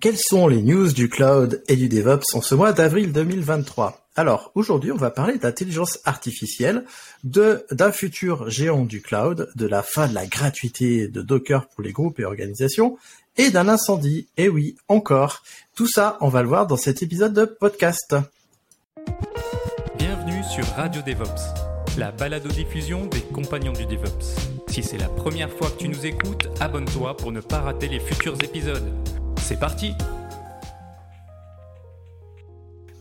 Quelles sont les news du cloud et du DevOps en ce mois d'avril 2023 Alors, aujourd'hui, on va parler d'intelligence artificielle, de d'un futur géant du cloud, de la fin de la gratuité de Docker pour les groupes et organisations, et d'un incendie. Et oui, encore. Tout ça, on va le voir dans cet épisode de podcast. Bienvenue sur Radio DevOps, la balado-diffusion des compagnons du DevOps. Si c'est la première fois que tu nous écoutes, abonne-toi pour ne pas rater les futurs épisodes. C'est parti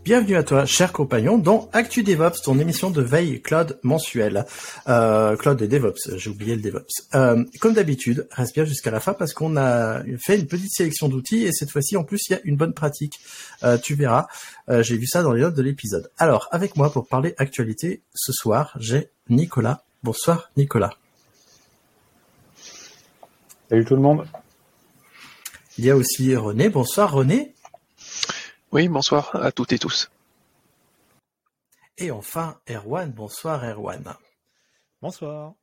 Bienvenue à toi, cher compagnon, dans Actu DevOps, ton émission de veille cloud mensuelle. Euh, cloud et DevOps, j'ai oublié le DevOps. Euh, comme d'habitude, reste bien jusqu'à la fin parce qu'on a fait une petite sélection d'outils et cette fois-ci, en plus, il y a une bonne pratique. Euh, tu verras, euh, j'ai vu ça dans les notes de l'épisode. Alors, avec moi pour parler actualité, ce soir, j'ai Nicolas. Bonsoir, Nicolas. Salut tout le monde. Il y a aussi René. Bonsoir, René. Oui, bonsoir à toutes et tous. Et enfin, Erwan. Bonsoir, Erwan. Bonsoir.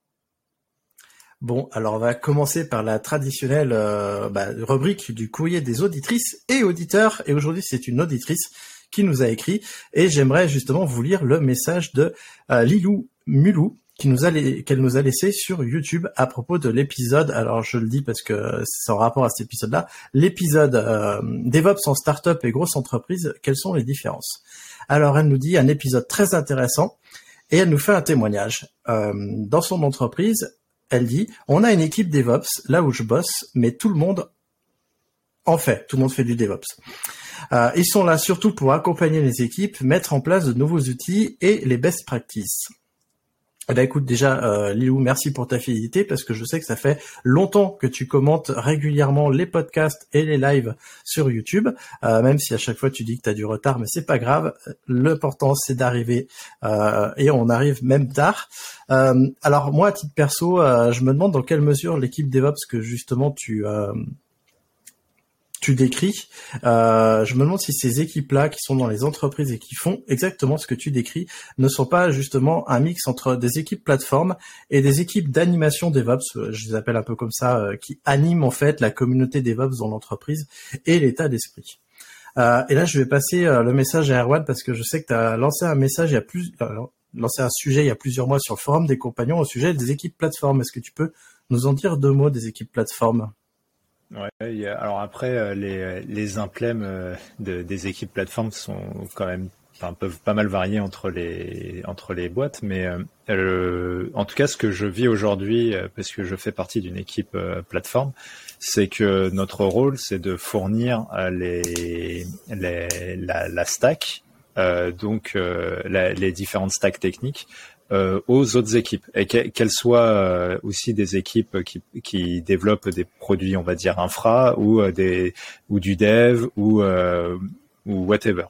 Bon, alors on va commencer par la traditionnelle euh, bah, rubrique du courrier des auditrices et auditeurs. Et aujourd'hui, c'est une auditrice qui nous a écrit. Et j'aimerais justement vous lire le message de euh, Lilou Mulou qu'elle nous a laissé sur YouTube à propos de l'épisode. Alors je le dis parce que c'est en rapport à cet épisode-là. L'épisode euh, DevOps en startup et grosse entreprise. Quelles sont les différences? Alors elle nous dit un épisode très intéressant et elle nous fait un témoignage. Euh, dans son entreprise, elle dit on a une équipe DevOps là où je bosse, mais tout le monde en fait, tout le monde fait du DevOps. Euh, ils sont là surtout pour accompagner les équipes, mettre en place de nouveaux outils et les best practices. Eh ben écoute déjà euh, Liu, merci pour ta fidélité parce que je sais que ça fait longtemps que tu commentes régulièrement les podcasts et les lives sur YouTube, euh, même si à chaque fois tu dis que tu as du retard, mais c'est pas grave. L'important c'est d'arriver euh, et on arrive même tard. Euh, alors moi à titre perso, je me demande dans quelle mesure l'équipe DevOps que justement tu tu décris. Euh, je me demande si ces équipes-là qui sont dans les entreprises et qui font exactement ce que tu décris ne sont pas justement un mix entre des équipes plateformes et des équipes d'animation DevOps, euh, je les appelle un peu comme ça, euh, qui animent en fait la communauté DevOps dans l'entreprise et l'état d'esprit. Et là, je vais passer le message à Erwan parce que je sais que tu as lancé un message il y a plus, lancé un sujet il y a plusieurs mois sur le forum des compagnons au sujet des équipes plateformes. Est-ce que tu peux nous en dire deux mots des équipes plateformes? Ouais, alors après, euh, les, les implèmes euh, de, des équipes plateformes sont quand même, enfin, peuvent pas mal varier entre les, entre les boîtes, mais euh, en tout cas, ce que je vis aujourd'hui, parce que je fais partie d'une équipe plateforme, c'est que notre rôle, c'est de fournir les, la, stack, donc les différentes stacks techniques aux autres équipes et qu'elles soient euh, aussi des équipes qui, qui développent des produits, on va dire infra ou euh, des ou du dev ou ou whatever.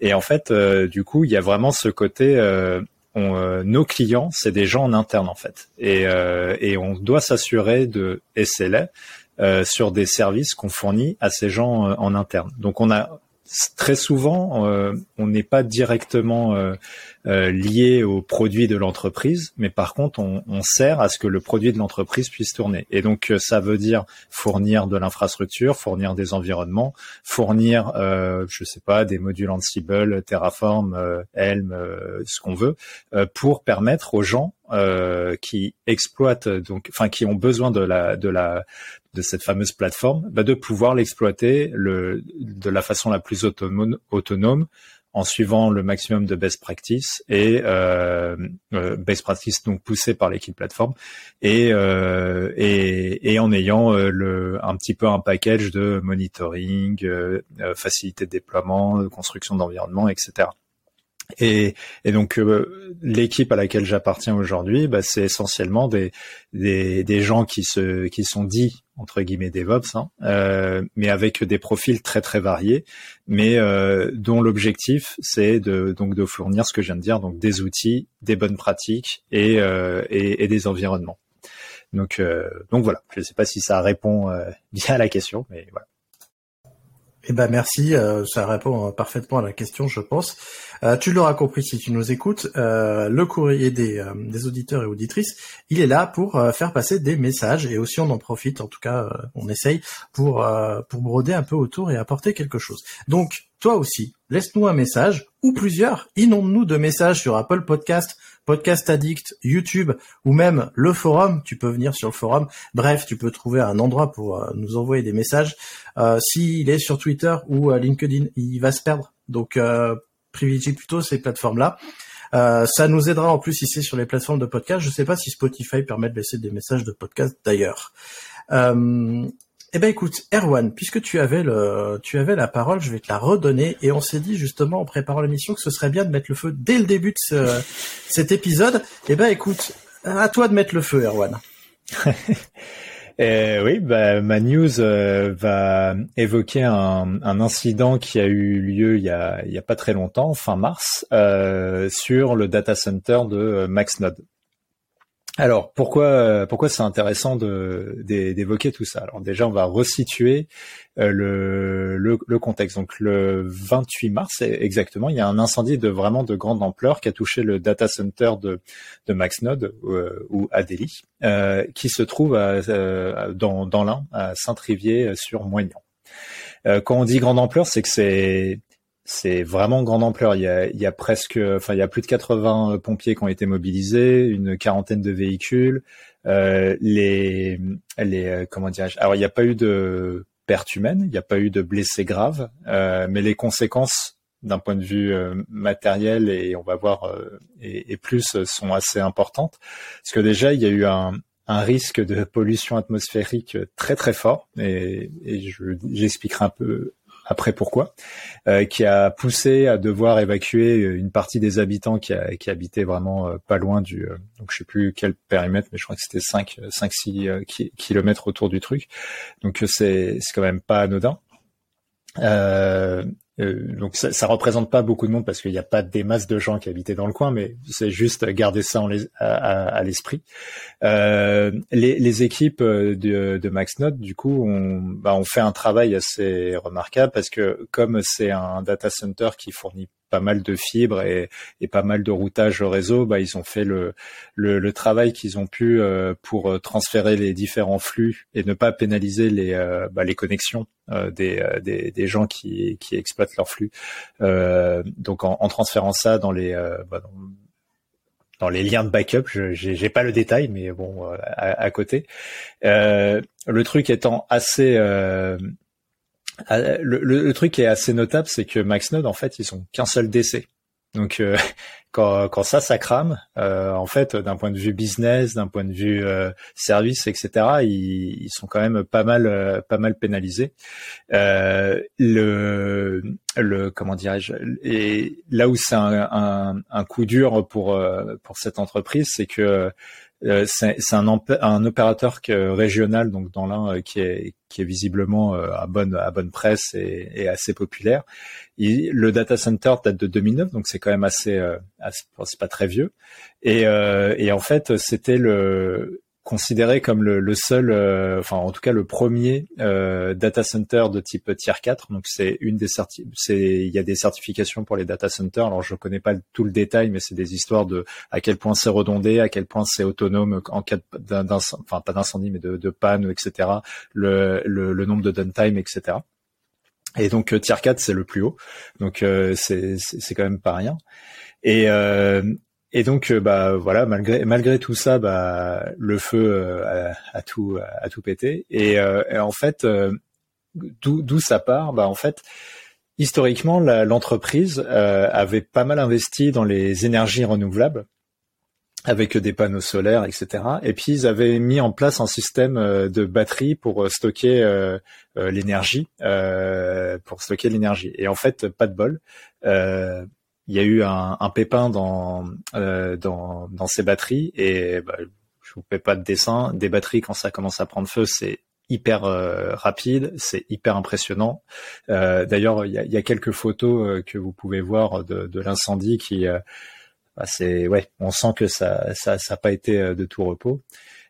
Et en fait, du coup, il y a vraiment ce côté. On, nos clients, c'est des gens en interne en fait, et, et on doit s'assurer de SLA sur des services qu'on fournit à ces gens en interne. Donc on a très souvent, euh, on n'est pas directement euh, euh, au produit de l'entreprise, mais par contre, on, on, sert à ce que le produit de l'entreprise puisse tourner. Et donc, ça veut dire fournir de l'infrastructure, fournir des environnements, fournir, je sais pas, des modules Ansible, Terraform, Helm, ce qu'on veut, pour permettre aux gens qui exploitent donc, enfin, qui ont besoin de la de la de cette fameuse plateforme, bah, de pouvoir l'exploiter le, de la façon la plus autonome, autonome en suivant le maximum de best practice et euh, euh best practice donc poussé par l'équipe plateforme et, euh, et, et en ayant euh, le un petit peu un package de monitoring, facilité de déploiement, de construction d'environnement, etc. Et, et donc euh, l'équipe à laquelle j'appartiens aujourd'hui, bah, c'est essentiellement des, des, des gens qui se qui sont dits entre guillemets DevOps, hein, euh, mais avec des profils très très variés, mais euh, dont l'objectif c'est de donc de fournir ce que je viens de dire, donc des outils, des bonnes pratiques et euh, et, et, des environnements. Donc euh, donc voilà, je ne sais pas si ça répond euh, bien à la question, mais voilà. Eh ben merci, euh, ça répond parfaitement à la question, je pense. Euh, tu l'auras compris si tu nous écoutes, euh, le courrier des, des, auditeurs et auditrices, il est là pour faire passer des messages et aussi on en profite, en tout cas on essaye pour pour broder un peu autour et apporter quelque chose. Donc toi aussi, laisse-nous un message ou plusieurs, inonde-nous de messages sur Apple Podcast, Podcast Addict, YouTube ou même le forum. Tu peux venir sur le forum. Bref, tu peux trouver un endroit pour euh, nous envoyer des messages. Euh, S'il est sur Twitter ou euh, LinkedIn, il va se perdre. Donc, euh, privilégie plutôt ces plateformes-là. Ça nous aidera en plus si c'est sur les plateformes de podcast. Je ne sais pas si Spotify permet de laisser des messages de podcast d'ailleurs. Eh ben écoute, Erwan, puisque tu avais la parole, je vais te la redonner. Et on s'est dit justement en préparant l'émission que ce serait bien de mettre le feu dès le début de cet épisode. Eh ben écoute, à toi de mettre le feu, Erwan. Et oui, bah, ma news euh, va évoquer un, incident qui a eu lieu il y a, il y a pas très longtemps, fin mars, euh, sur le data center de euh, MaxNode. Alors pourquoi pourquoi c'est intéressant d'évoquer tout ça? Alors déjà on va resituer euh, le, le, contexte. Donc le 28 mars exactement, il y a un incendie de vraiment de grande ampleur qui a touché le data center de de Maxnode euh, ou Adélie, euh, qui se trouve à, dans dans l'Ain à Saint-Trivier sur Moignan. quand on dit grande ampleur, c'est que c'est c'est vraiment grande ampleur. Il y, a, il y a presque, enfin, il y a plus de 80 pompiers qui ont été mobilisés, une quarantaine de véhicules. Euh, les, les, euh, comment dirais-je? Alors, il n'y a pas eu de perte humaine, il n'y a pas eu de blessés graves, euh, mais les conséquences d'un point de vue euh, matériel et on va voir euh, et, et, plus sont assez importantes parce que déjà il y a eu un, un risque de pollution atmosphérique très très fort et, et j'expliquerai un peu après pourquoi, euh, qui a poussé à devoir évacuer une partie des habitants qui, a, habitaient vraiment euh, pas loin du, euh, donc je sais plus quel périmètre, mais je crois que c'était 5, 5, 6 kilomètres autour du truc. Donc c'est c'est quand même pas anodin. Euh, euh, donc ça, ça représente pas beaucoup de monde parce qu'il n'y a pas des masses de gens qui habitaient dans le coin, mais c'est juste garder ça les, à, l'esprit. Euh, les, les, équipes de, de MaxNode, du coup, ont, bah, ont fait un travail assez remarquable parce que comme c'est un data center qui fournit pas mal de fibres et, pas mal de routage au réseau, bah, ils ont fait le, travail qu'ils ont pu euh, pour euh, transférer les différents flux et ne pas pénaliser les, euh, bah, connexions des, gens qui, exploitent leur flux. donc en, transférant ça dans les bah, dans, les liens de backup, je j'ai pas le détail, mais bon, à, côté. Le truc étant assez euh, ah, le, le, truc qui est assez notable, c'est que MaxNode, en fait, ils ont qu'un seul décès. Donc, euh, quand, quand, ça, ça crame, euh, en fait, d'un point de vue business, d'un point de vue euh, service, etc., ils, ils, sont quand même pas mal, pas mal pénalisés. le, le, comment dirais-je Et là où c'est un, un, un, coup dur pour pour cette entreprise, c'est que euh, c'est un, un, opérateur que, régional donc dans l'un euh, qui est qui est visiblement euh, à bonne à bonne presse et, et assez populaire. le data center date de 2009 donc c'est quand même assez, assez c'est pas très vieux et, et en fait c'était le considéré comme le, le seul, euh, enfin en tout cas le premier euh, data center de type tier 4. Donc c'est une des c'est il y a des certifications pour les data centers. Alors je connais pas tout le détail, mais c'est des histoires de à quel point c'est redondé, à quel point c'est autonome en cas d'un, enfin pas d'incendie mais de, de panne, etc. Le, le, le nombre de downtime, etc. Et donc euh, tier 4 c'est le plus haut. Donc euh, c'est c'est quand même pas rien. Et, euh, et donc, euh, bah voilà, malgré malgré tout ça, bah le feu euh, a, tout a tout pété. Et, euh, en fait, d'où ça part? Bah en fait, historiquement, l'entreprise avait pas mal investi dans les énergies renouvelables avec des panneaux solaires, etc. Et puis ils avaient mis en place un système de batterie pour stocker l'énergie, pour stocker l'énergie. Et en fait, pas de bol il y a eu un, un pépin dans, dans dans ces batteries et bah, je vous fais pas de dessin. Des batteries quand ça commence à prendre feu, c'est hyper rapide, c'est hyper impressionnant. Euh, D'ailleurs, il y a, y a, quelques photos que vous pouvez voir de, de l'incendie qui, bah, c'est ouais, on sent que ça ça ça pas été de tout repos.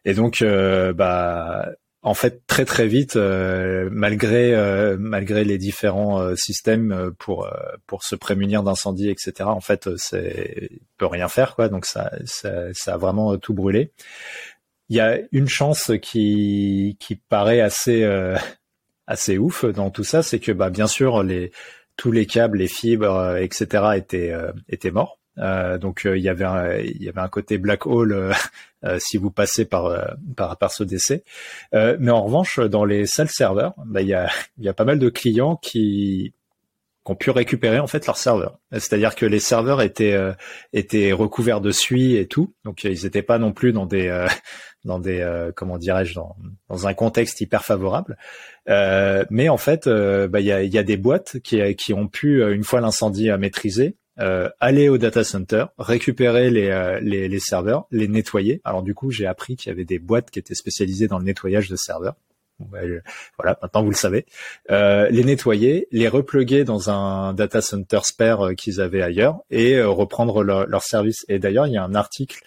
Et donc, euh, bah en fait très très vite euh, malgré euh, malgré les différents euh, systèmes pour pour se prémunir d'incendie etc en fait c'est peut rien faire quoi. Donc ça, ça, ça a vraiment tout brûlé. Il y a une chance qui qui paraît assez assez ouf dans tout ça c'est que bah bien sûr les tous les câbles les fibres etc étaient étaient morts euh, donc euh, il y avait un, il y avait un côté black hole euh, si vous passez par, par par ce décès. mais en revanche, dans les salles serveurs, bah, il y a il y a pas mal de clients qui qui ont pu récupérer en fait leurs serveurs. C'est-à-dire que les serveurs étaient étaient recouverts de suie et tout, donc ils n'étaient pas non plus dans des dans des comment dirais-je dans, dans un contexte hyper favorable. mais en fait, bah, il y, a, y a des boîtes qui qui ont pu une fois l'incendie maîtrisé euh, aller au data center, récupérer les, euh, les, les, serveurs, les nettoyer. Alors du coup, j'ai appris qu'il y avait des boîtes qui étaient spécialisées dans le nettoyage de serveurs. Ben, voilà, maintenant vous le savez. Euh, les nettoyer, les repluguer dans un data center spare euh, qu'ils avaient ailleurs et reprendre leur, leur, service. Et d'ailleurs, il y a un article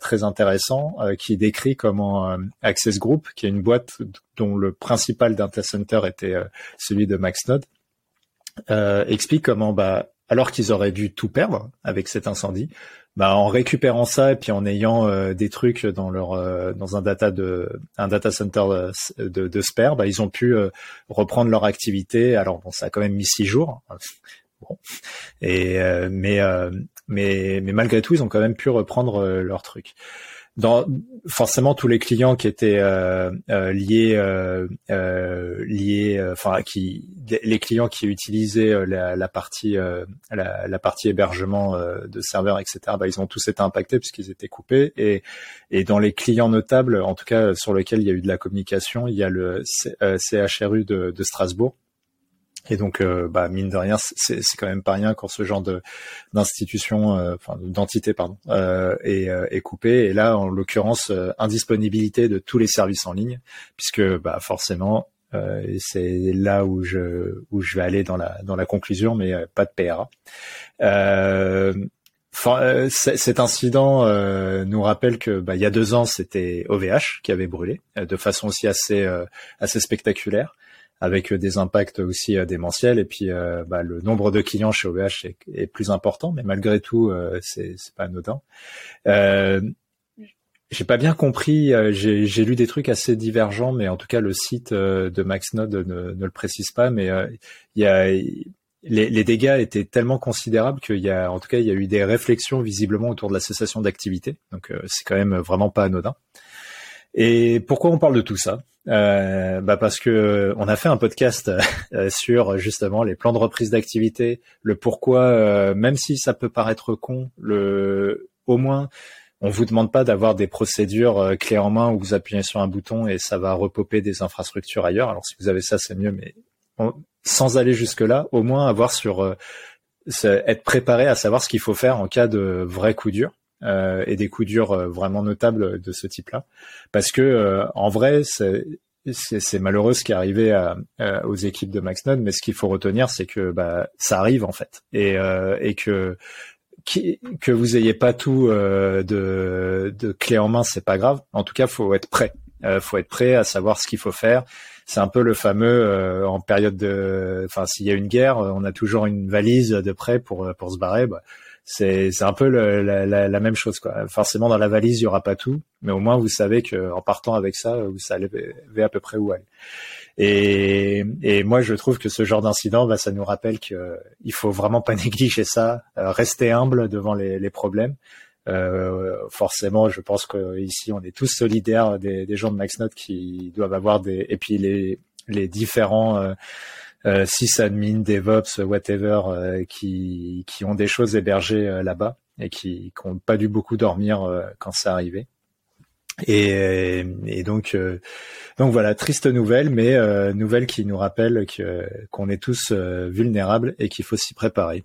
très intéressant qui décrit comment Access Group, qui est une boîte dont le principal data center était celui de Maxnode, explique comment bah alors qu'ils auraient dû tout perdre avec cet incendie, bah, en récupérant ça et puis en ayant euh, des trucs dans leur euh, dans un data de un data center de, de, spare, bah, ils ont pu euh, reprendre leur activité. Alors bon, ça a quand même mis six jours. bon. Et mais mais mais malgré tout, ils ont quand même pu reprendre leur truc dans forcément tous les clients qui étaient euh, euh, liés euh, liés enfin qui les clients qui utilisaient la, la partie la, la, partie hébergement de serveurs etc bah, ils ont tous été impactés puisqu'ils étaient coupés. Et et dans les clients notables en tout cas sur lesquels il y a eu de la communication il y a le CHRU de, de Strasbourg et donc, euh, bah, mine de rien, c'est quand même pas rien quand ce genre de d'institution, euh, enfin d'entité, pardon, euh, est, est, coupé. Et là, en l'occurrence, indisponibilité de tous les services en ligne, puisque bah, forcément, c'est là où je où je vais aller dans la dans la conclusion, mais pas de PRA. cet incident nous rappelle que bah, il y a deux ans c'était OVH qui avait brûlé de façon aussi assez assez spectaculaire avec des impacts aussi euh, démentiels. Et puis, euh, bah, le nombre de clients chez OVH est, plus important, mais malgré tout, euh, c'est pas anodin. Euh, j'ai pas bien compris. J'ai lu des trucs assez divergents, mais en tout cas, le site de Maxnode ne, ne le précise pas. Mais il y a les, les, dégâts étaient tellement considérables qu'il y a, en tout cas, il y a eu des réflexions visiblement autour de la cessation d'activité. Donc, c'est quand même vraiment pas anodin. Et pourquoi on parle de tout ça? Euh, bah parce que on a fait un podcast euh, sur justement les plans de reprise d'activité, le pourquoi, euh, même si ça peut paraître con, le au moins on vous demande pas d'avoir des procédures euh, clés en main où vous appuyez sur un bouton et ça va repoper des infrastructures ailleurs. Alors si vous avez ça, c'est mieux, mais sans aller jusque là, au moins avoir sur être préparé à savoir ce qu'il faut faire en cas de vrai coup dur. Euh, et des coups durs euh, vraiment notables de ce type-là. Parce que euh, en vrai, c'est malheureux ce qui est arrivé à, aux équipes de Maxnode, mais ce qu'il faut retenir, c'est que bah, ça arrive en fait, et, et que que vous ayez pas tout de, de clé en main, c'est pas grave. En tout cas, faut être prêt. Euh, faut être prêt à savoir ce qu'il faut faire. C'est un peu le fameux en période de, enfin, s'il y a une guerre, on a toujours une valise de prêt pour pour se barrer. Bah, c'est un peu la, la, la, même chose quoi. Forcément dans la valise il y aura pas tout, mais au moins vous savez que en partant avec ça vous savez à peu près où aller. Et, et moi je trouve que ce genre d'incident, bah, ça nous rappelle que il faut vraiment pas négliger ça, euh, rester humble devant les, les problèmes. Euh, forcément, je pense que ici on est tous solidaires des, des gens de MaxNote qui doivent avoir des et puis les les différents euh, euh, sysadmin, DevOps, whatever, euh, qui, qui ont des choses hébergées euh, là-bas et qui n'ont pas dû beaucoup dormir euh, quand c'est arrivé. Et, et donc, donc voilà, triste nouvelle, mais nouvelle qui nous rappelle que qu'on est tous vulnérables et qu'il faut s'y préparer.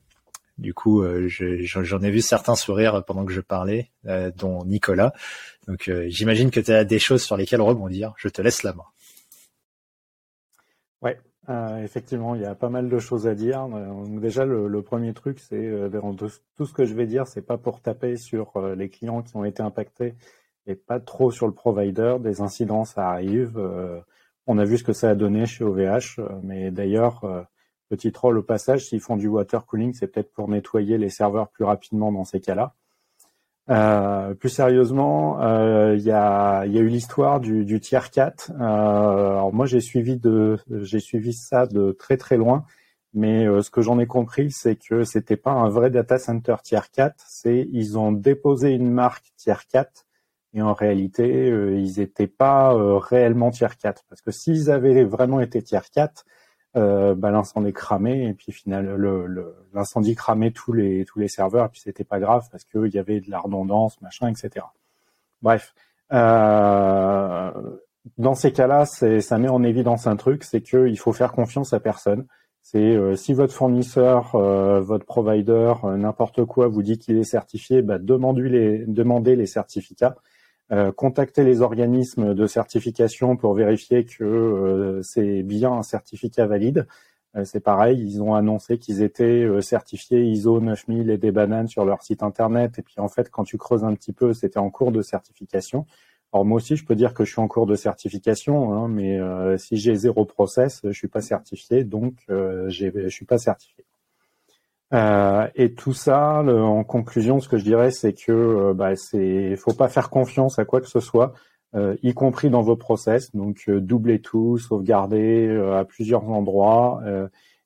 du coup, j'en ai vu certains sourire pendant que je parlais, dont Nicolas. Donc, j'imagine que tu as des choses sur lesquelles rebondir. Je te laisse la main. Ouais, effectivement, il y a pas mal de choses à dire. déjà, le, premier truc, c'est tout ce que je vais dire, c'est pas pour taper sur les clients qui ont été impactés et pas trop sur le provider. Des incidents, ça arrive. on a vu ce que ça a donné chez OVH, mais d'ailleurs, Petit troll au passage, s'ils font du water cooling, c'est peut-être pour nettoyer les serveurs plus rapidement dans ces cas-là. Euh, plus sérieusement, euh, il y, a, eu l'histoire du, tiers 4. Euh, alors moi j'ai suivi suivi ça de très très loin, mais ce que j'en ai compris, c'est que c'était pas un vrai data center tier 4, c'est ils ont déposé une marque tier 4 et en réalité ils n'étaient pas réellement tier 4 parce que s'ils avaient vraiment été tier 4, euh, bah, l'incendie cramé et puis final le, l'incendie cramait tous les tous les serveurs et puis c'était pas grave parce qu'il y avait de la redondance machin etc bref euh, dans ces cas-là ça met en évidence un truc c'est que il faut faire confiance à personne. C'est euh, si votre fournisseur euh, votre provider n'importe quoi vous dit qu'il est certifié bah, demandez les demandez les certificats contacter les organismes de certification pour vérifier que euh, c'est bien un certificat valide. Euh, c'est pareil, ils ont annoncé qu'ils étaient certifiés ISO 9000 et des bananes sur leur site internet. Et puis en fait, quand tu creuses un petit peu, c'était en cours de certification. Alors moi aussi, je peux dire que je suis en cours de certification, hein, mais si j'ai zéro process, je suis pas certifié, donc euh, je suis pas certifié. Euh, et tout ça, en conclusion, ce que je dirais, c'est que euh, bah, c'est, faut pas faire confiance à quoi que ce soit, euh, y compris dans vos process. Donc, doubler tout, sauvegarder à plusieurs endroits.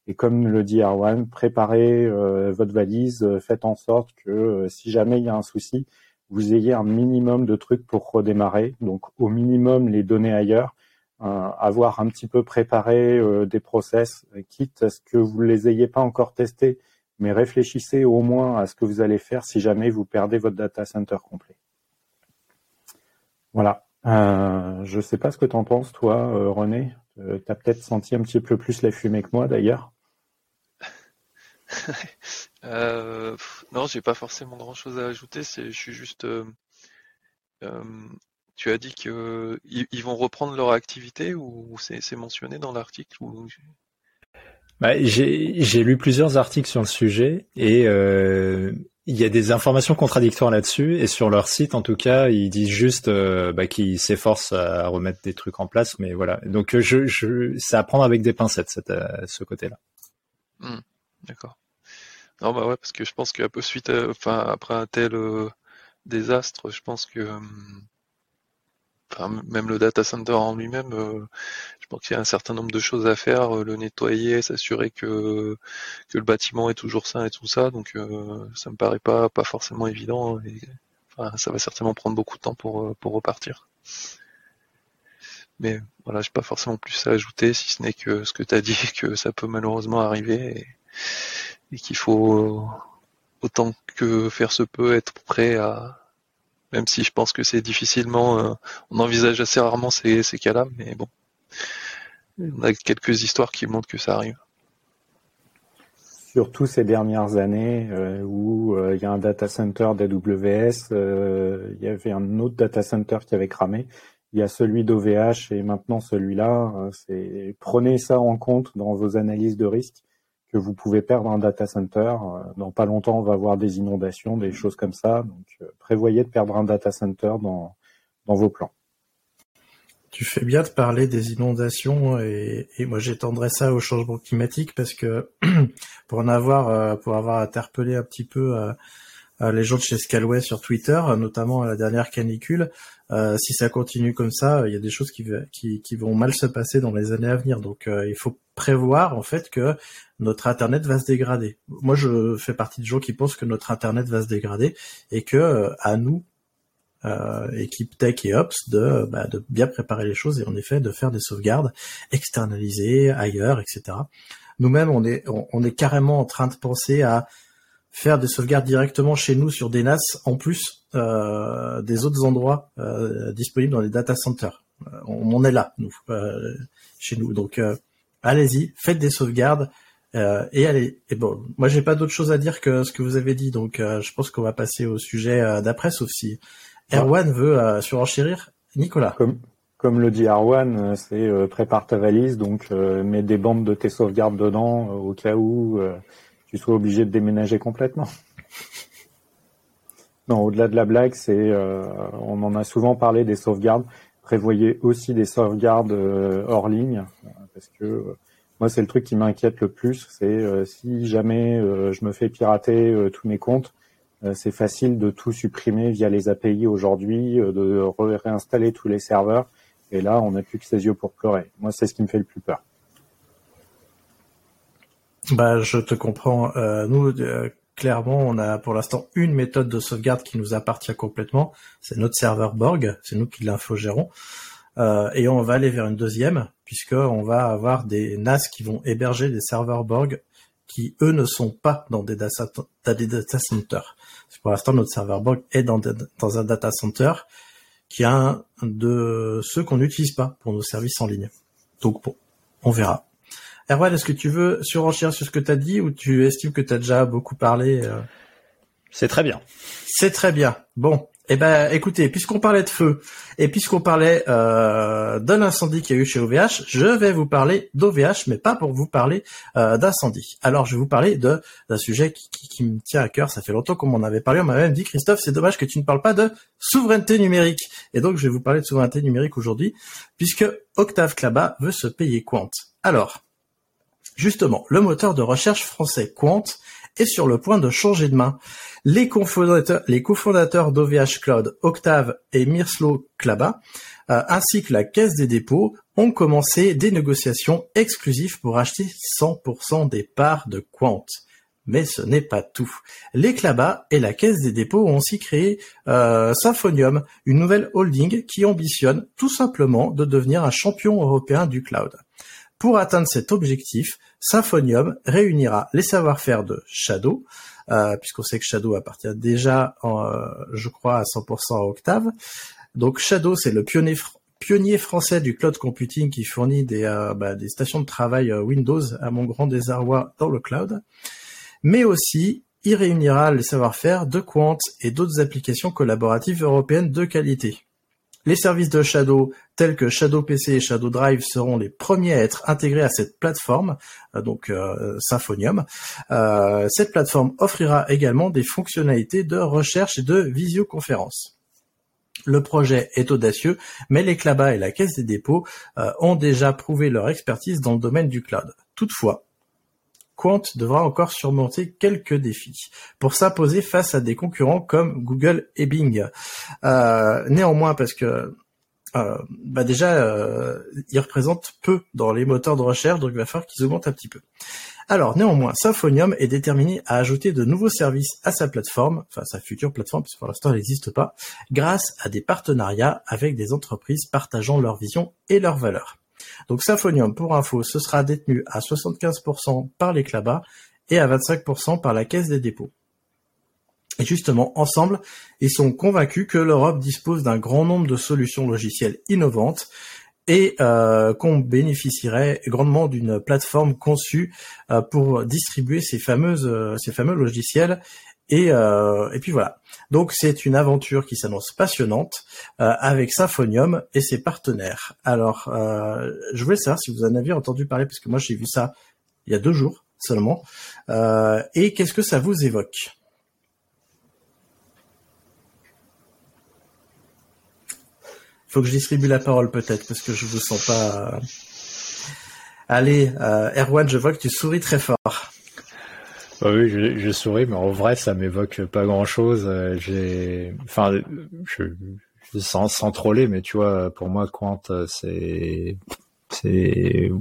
et comme le dit Erwan, préparez votre valise, faites en sorte que si jamais il y a un souci, vous ayez un minimum de trucs pour redémarrer. Donc, au minimum, les données ailleurs. avoir un petit peu préparé des process, quitte à ce que vous les ayez pas encore testés, mais réfléchissez au moins à ce que vous allez faire si jamais vous perdez votre data center complet. Voilà. Euh, je ne sais pas ce que tu en penses, toi, euh, René. Euh, tu as peut-être senti un petit peu plus la fumée que moi, d'ailleurs. non, j'ai pas forcément grand-chose à ajouter. je suis juste. tu as dit qu'ils vont reprendre leur activité ou c'est mentionné dans l'article. Bah, j'ai lu plusieurs articles sur le sujet et euh, il y a des informations contradictoires là-dessus et sur leur site en tout cas ils disent juste euh, bah, qu'ils s'efforcent à remettre des trucs en place mais voilà donc je, je c'est à prendre avec des pincettes cette, euh, ce côté-là. Hmm, d'accord. Non bah ouais parce que je pense enfin après un tel désastre je pense que hum, même le data center en lui-même, euh, je pense qu'il y a un certain nombre de choses à faire, euh, le nettoyer, s'assurer que que le bâtiment est toujours sain et tout ça. Donc euh, ça me paraît pas pas forcément évident. Et, ça va certainement prendre beaucoup de temps pour pour repartir. Mais voilà, j'ai pas forcément plus à ajouter, si ce n'est que ce que tu as dit, que ça peut malheureusement arriver et qu'il faut autant que faire se peut être prêt à, même si je pense que c'est difficilement, euh, on envisage assez rarement ces, ces cas-là, mais bon, on a quelques histoires qui montrent que ça arrive. Surtout ces dernières années euh, où euh, il y a un data center d'AWS, il y avait un autre data center qui avait cramé, il y a celui d'OVH et maintenant celui-là. c'est prenez ça en compte dans vos analyses de risque que vous pouvez perdre un data center. Euh, dans pas longtemps, on va avoir des inondations, des choses comme ça. Donc, euh, prévoyez de perdre un data center dans, dans vos plans. Tu fais bien de parler des inondations et, moi j'étendrai ça au changement climatique parce que pour en avoir euh, pour avoir interpellé un petit peu les gens de chez Scalway sur Twitter, notamment à la dernière canicule, si ça continue comme ça, il y a des choses qui, qui, qui vont mal se passer dans les années à venir. Donc il faut prévoir en fait que notre internet va se dégrader. Moi, je fais partie des gens qui pensent que notre internet va se dégrader et que euh, à nous, euh, équipe tech et ops, de, bah, de bien préparer les choses et en effet de faire des sauvegardes externalisées ailleurs, etc. Nous-mêmes, on est on, est carrément en train de penser à faire des sauvegardes directement chez nous sur des NAS en plus euh, des autres endroits euh, disponibles dans les data centers. Euh, on, est là, nous, chez nous. Donc allez-y, faites des sauvegardes Euh, et allez, et bon, moi j'ai pas d'autre chose à dire que ce que vous avez dit, donc euh, je pense qu'on va passer au sujet euh, d'après, sauf si Erwan veut surenchérir. Nicolas. Comme, comme le dit Erwan, c'est prépare ta valise, donc mets des bandes de tes sauvegardes dedans au cas où tu sois obligé de déménager complètement. Non, au-delà de la blague, c'est on en a souvent parlé des sauvegardes. Prévoyez aussi des sauvegardes hors ligne, parce que moi, c'est le truc qui m'inquiète le plus. C'est euh, si jamais euh, je me fais pirater euh, tous mes comptes, c'est facile de tout supprimer via les API aujourd'hui, de réinstaller tous les serveurs. Et là, on n'a plus que ses yeux pour pleurer. Moi, c'est ce qui me fait le plus peur. Bah, je te comprends. nous, clairement, on a pour l'instant une méthode de sauvegarde qui nous appartient complètement. C'est notre serveur Borg. C'est nous qui l'infogérons. Euh, et on va aller vers une deuxième, puisqu'on va avoir des NAS qui vont héberger des serveurs Borg qui, eux, ne sont pas dans des data, centers. Pour l'instant, notre serveur Borg est dans, dans un data center qui est un de ceux qu'on n'utilise pas pour nos services en ligne. Donc bon, on verra. Erwan, est-ce que tu veux surenchérir sur ce que tu as dit ou tu estimes que tu as déjà beaucoup parlé euh C'est très bien. C'est très bien. Bon, eh ben, écoutez, puisqu'on parlait de feu et puisqu'on parlait euh, d'un incendie qu'il y a eu chez OVH, je vais vous parler d'OVH, mais pas pour vous parler euh, d'incendie. Alors, je vais vous parler de d'un sujet qui, qui, me tient à cœur. Ça fait longtemps qu'on m'en avait parlé. On m'a même dit, Christophe, c'est dommage que tu ne parles pas de souveraineté numérique. Et donc, je vais vous parler de souveraineté numérique aujourd'hui, puisque Octave Klaba veut se payer Quant. Alors, justement, le moteur de recherche français Quant est sur le point de changer de main. Les cofondateurs, d'OVH Cloud, Octave et Mirslo Klaba, euh, ainsi que la Caisse des dépôts, ont commencé des négociations exclusives pour acheter 100% des parts de Quant. Mais ce n'est pas tout. Les Klaba et la Caisse des dépôts ont aussi créé euh, Symphonium, une nouvelle holding qui ambitionne tout simplement de devenir un champion européen du cloud. Pour atteindre cet objectif, Symfonium réunira les savoir-faire de Shadow, euh, puisqu'on sait que Shadow appartient déjà, euh, je crois, à 100% à Octave. Donc Shadow, c'est le pionnier, français du cloud computing qui fournit des, euh, bah, stations de travail Windows à mon grand désarroi dans le cloud. Mais aussi, il réunira les savoir-faire de Quant et d'autres applications collaboratives européennes de qualité. Les services de Shadow tels que Shadow PC et Shadow Drive seront les premiers à être intégrés à cette plateforme, euh, donc euh, Symfonium. Euh, cette plateforme offrira également des fonctionnalités de recherche et de visioconférence. Le projet est audacieux, mais les CLABA et la Caisse des dépôts ont déjà prouvé leur expertise dans le domaine du cloud. Toutefois, Quant devra encore surmonter quelques défis pour s'imposer face à des concurrents comme Google et Bing. Euh, néanmoins, parce que euh, bah déjà, euh, ils représentent peu dans les moteurs de recherche, donc il va falloir qu'ils augmentent un petit peu. Alors néanmoins, Symfonium est déterminé à ajouter de nouveaux services à sa plateforme, enfin sa future plateforme, parce que pour l'instant elle n'existe pas, grâce à des partenariats avec des entreprises partageant leur vision et leurs valeurs. Donc Symfonium, pour info, ce sera détenu à 75% par les CLABA et à 25% par la Caisse des dépôts. Et justement, ensemble, ils sont convaincus que l'Europe dispose d'un grand nombre de solutions logicielles innovantes et euh, qu'on bénéficierait grandement d'une plateforme conçue euh, pour distribuer ces fameuses euh, ces fameux logiciels et, et puis voilà. Donc c'est une aventure qui s'annonce passionnante euh, avec Symfonium et ses partenaires. Alors euh, je voulais savoir si vous en aviez entendu parler parce que moi j'ai vu ça il y a deux jours seulement. Euh, et qu'est-ce que ça vous évoque? Faut que je distribue la parole peut-être parce que je vous sens pas. Allez, Erwan, je vois que tu souris très fort. Bah oui, je, je, souris, mais en vrai, ça m'évoque pas grand-chose. Euh, j'ai, enfin, je, sans, sans troller, mais tu vois, pour moi, Quant, c'est, c'est,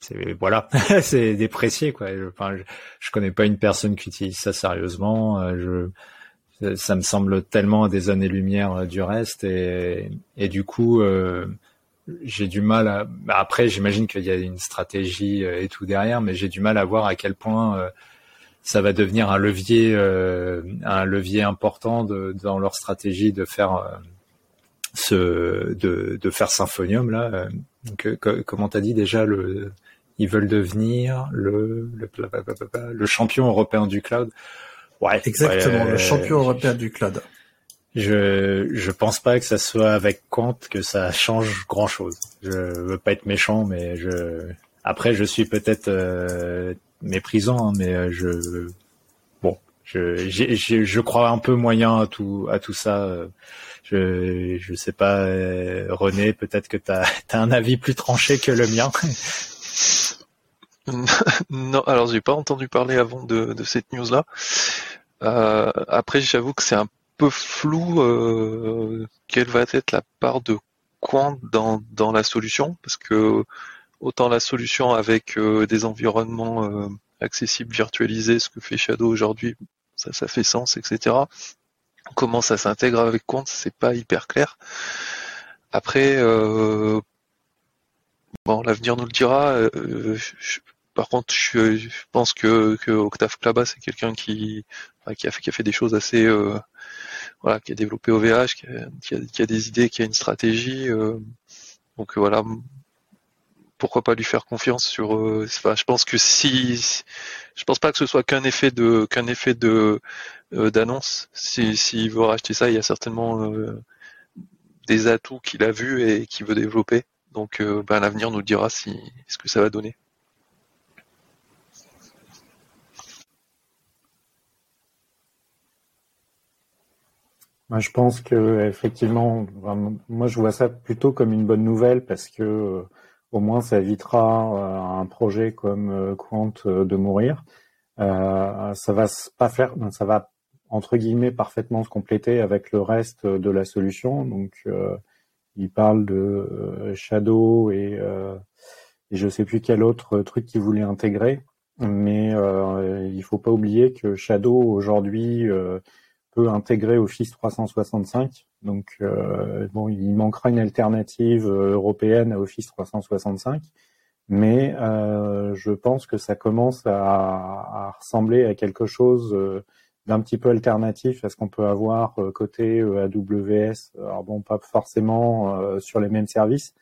c'est voilà, c'est déprécié quoi. Je, enfin, je, connais pas une personne qui utilise ça sérieusement. Euh, je, ça me semble tellement à des années-lumière du reste, et, et du coup. Euh, j'ai du mal à. Bah, après, j'imagine qu'il y a une stratégie euh, et tout derrière, mais j'ai du mal à voir à quel point euh, ça va devenir un levier, euh, un levier important de, dans leur stratégie de faire ce, de, de faire Symphonium là. Donc, comment t'as dit déjà le ils veulent devenir le, le, le champion européen du cloud? Ouais, exactement, le champion européen du cloud. Je je pense pas que ça soit avec Quant que ça change grand chose. Je veux pas être méchant, mais je après je suis peut-être euh, méprisant, hein, mais euh, je bon je, je je crois un peu moyen à tout à tout ça. Je je sais pas euh, René, peut-être que tu as, as un avis plus tranché que le mien. non, alors j'ai pas entendu parler avant de, de cette news là. Euh, après, j'avoue que c'est un peu flou euh, quelle va être la part de Quant dans, dans la solution, parce que autant la solution avec euh, des environnements euh, accessibles, virtualisés, ce que fait Shadow aujourd'hui, ça, ça fait sens, etc. Comment ça s'intègre avec Quant, c'est pas hyper clair. Après, euh, bon, l'avenir nous le dira. par contre, je, je, pense que, que Octave Klaba, c'est quelqu'un qui, qui, a fait, qui a fait des choses assez voilà, qui a développé OVH, qui a, qui a, des idées, qui a une stratégie. Euh, donc voilà, pourquoi pas lui faire confiance sur. Euh, je pense que si, je pense pas que ce soit qu'un effet de qu'un effet de euh, d'annonce. S'il si, veut racheter ça, il y a certainement des atouts qu'il a vus et qu'il veut développer. Donc ben, l'avenir nous dira si ce que ça va donner. Moi, je pense que effectivement, moi je vois ça plutôt comme une bonne nouvelle parce que euh, au moins ça évitera euh, un projet comme euh, Quant de mourir. ça va pas faire, ça va entre guillemets parfaitement se compléter avec le reste de la solution. Donc, il parle de Shadow et, et je sais plus quel autre truc qu'il voulait intégrer, mais il faut pas oublier que Shadow aujourd'hui peut intégrer Office 365. Donc euh, bon, il manquera une alternative euh, européenne à Office 365, mais euh, je pense que ça commence à, à, ressembler à quelque chose d'un petit peu alternatif à ce qu'on peut avoir côté AWS. Alors bon, pas forcément sur les mêmes services,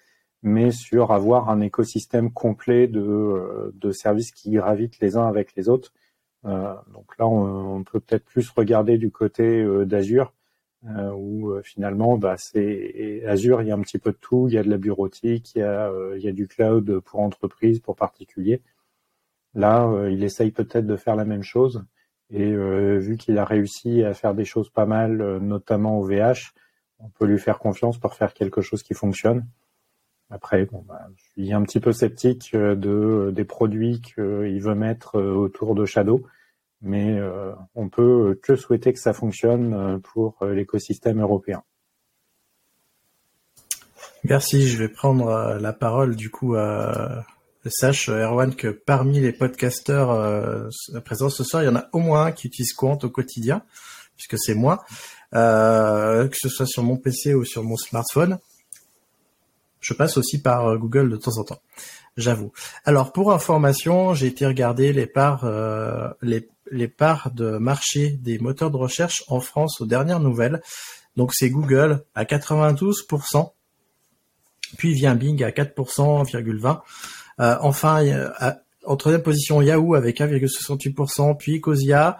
mais sur avoir un écosystème complet de, de services qui gravitent les uns avec les autres euh, donc là, on, peut peut-être plus regarder du côté euh, d'Azure, euh, où finalement, bah, c'est Azure, il y a un petit peu de tout. Il y a de la bureautique, il y a, il y a du cloud pour entreprise, pour particulier. Là, il essaye peut-être de faire la même chose. Et vu qu'il a réussi à faire des choses pas mal, notamment au VH, on peut lui faire confiance pour faire quelque chose qui fonctionne. Après, bah, je suis un petit peu sceptique euh, de euh, des produits qu'il veut mettre euh, autour de Shadow, mais on peut que souhaiter que ça fonctionne pour l'écosystème européen. Merci, je vais prendre la parole du coup sache Erwan que parmi les podcasteurs présents ce soir, il y en a au moins un qui utilise Quant au quotidien, puisque c'est moi, que ce soit sur mon PC ou sur mon smartphone. Je passe aussi par euh, Google de temps en temps, j'avoue. Alors pour information, j'ai été regarder les parts, euh, les, les parts de marché des moteurs de recherche en France aux dernières nouvelles. Donc c'est Google à 92%, puis vient Bing à 4,20%, euh, enfin en troisième position Yahoo avec 1,68%, puis Ecosia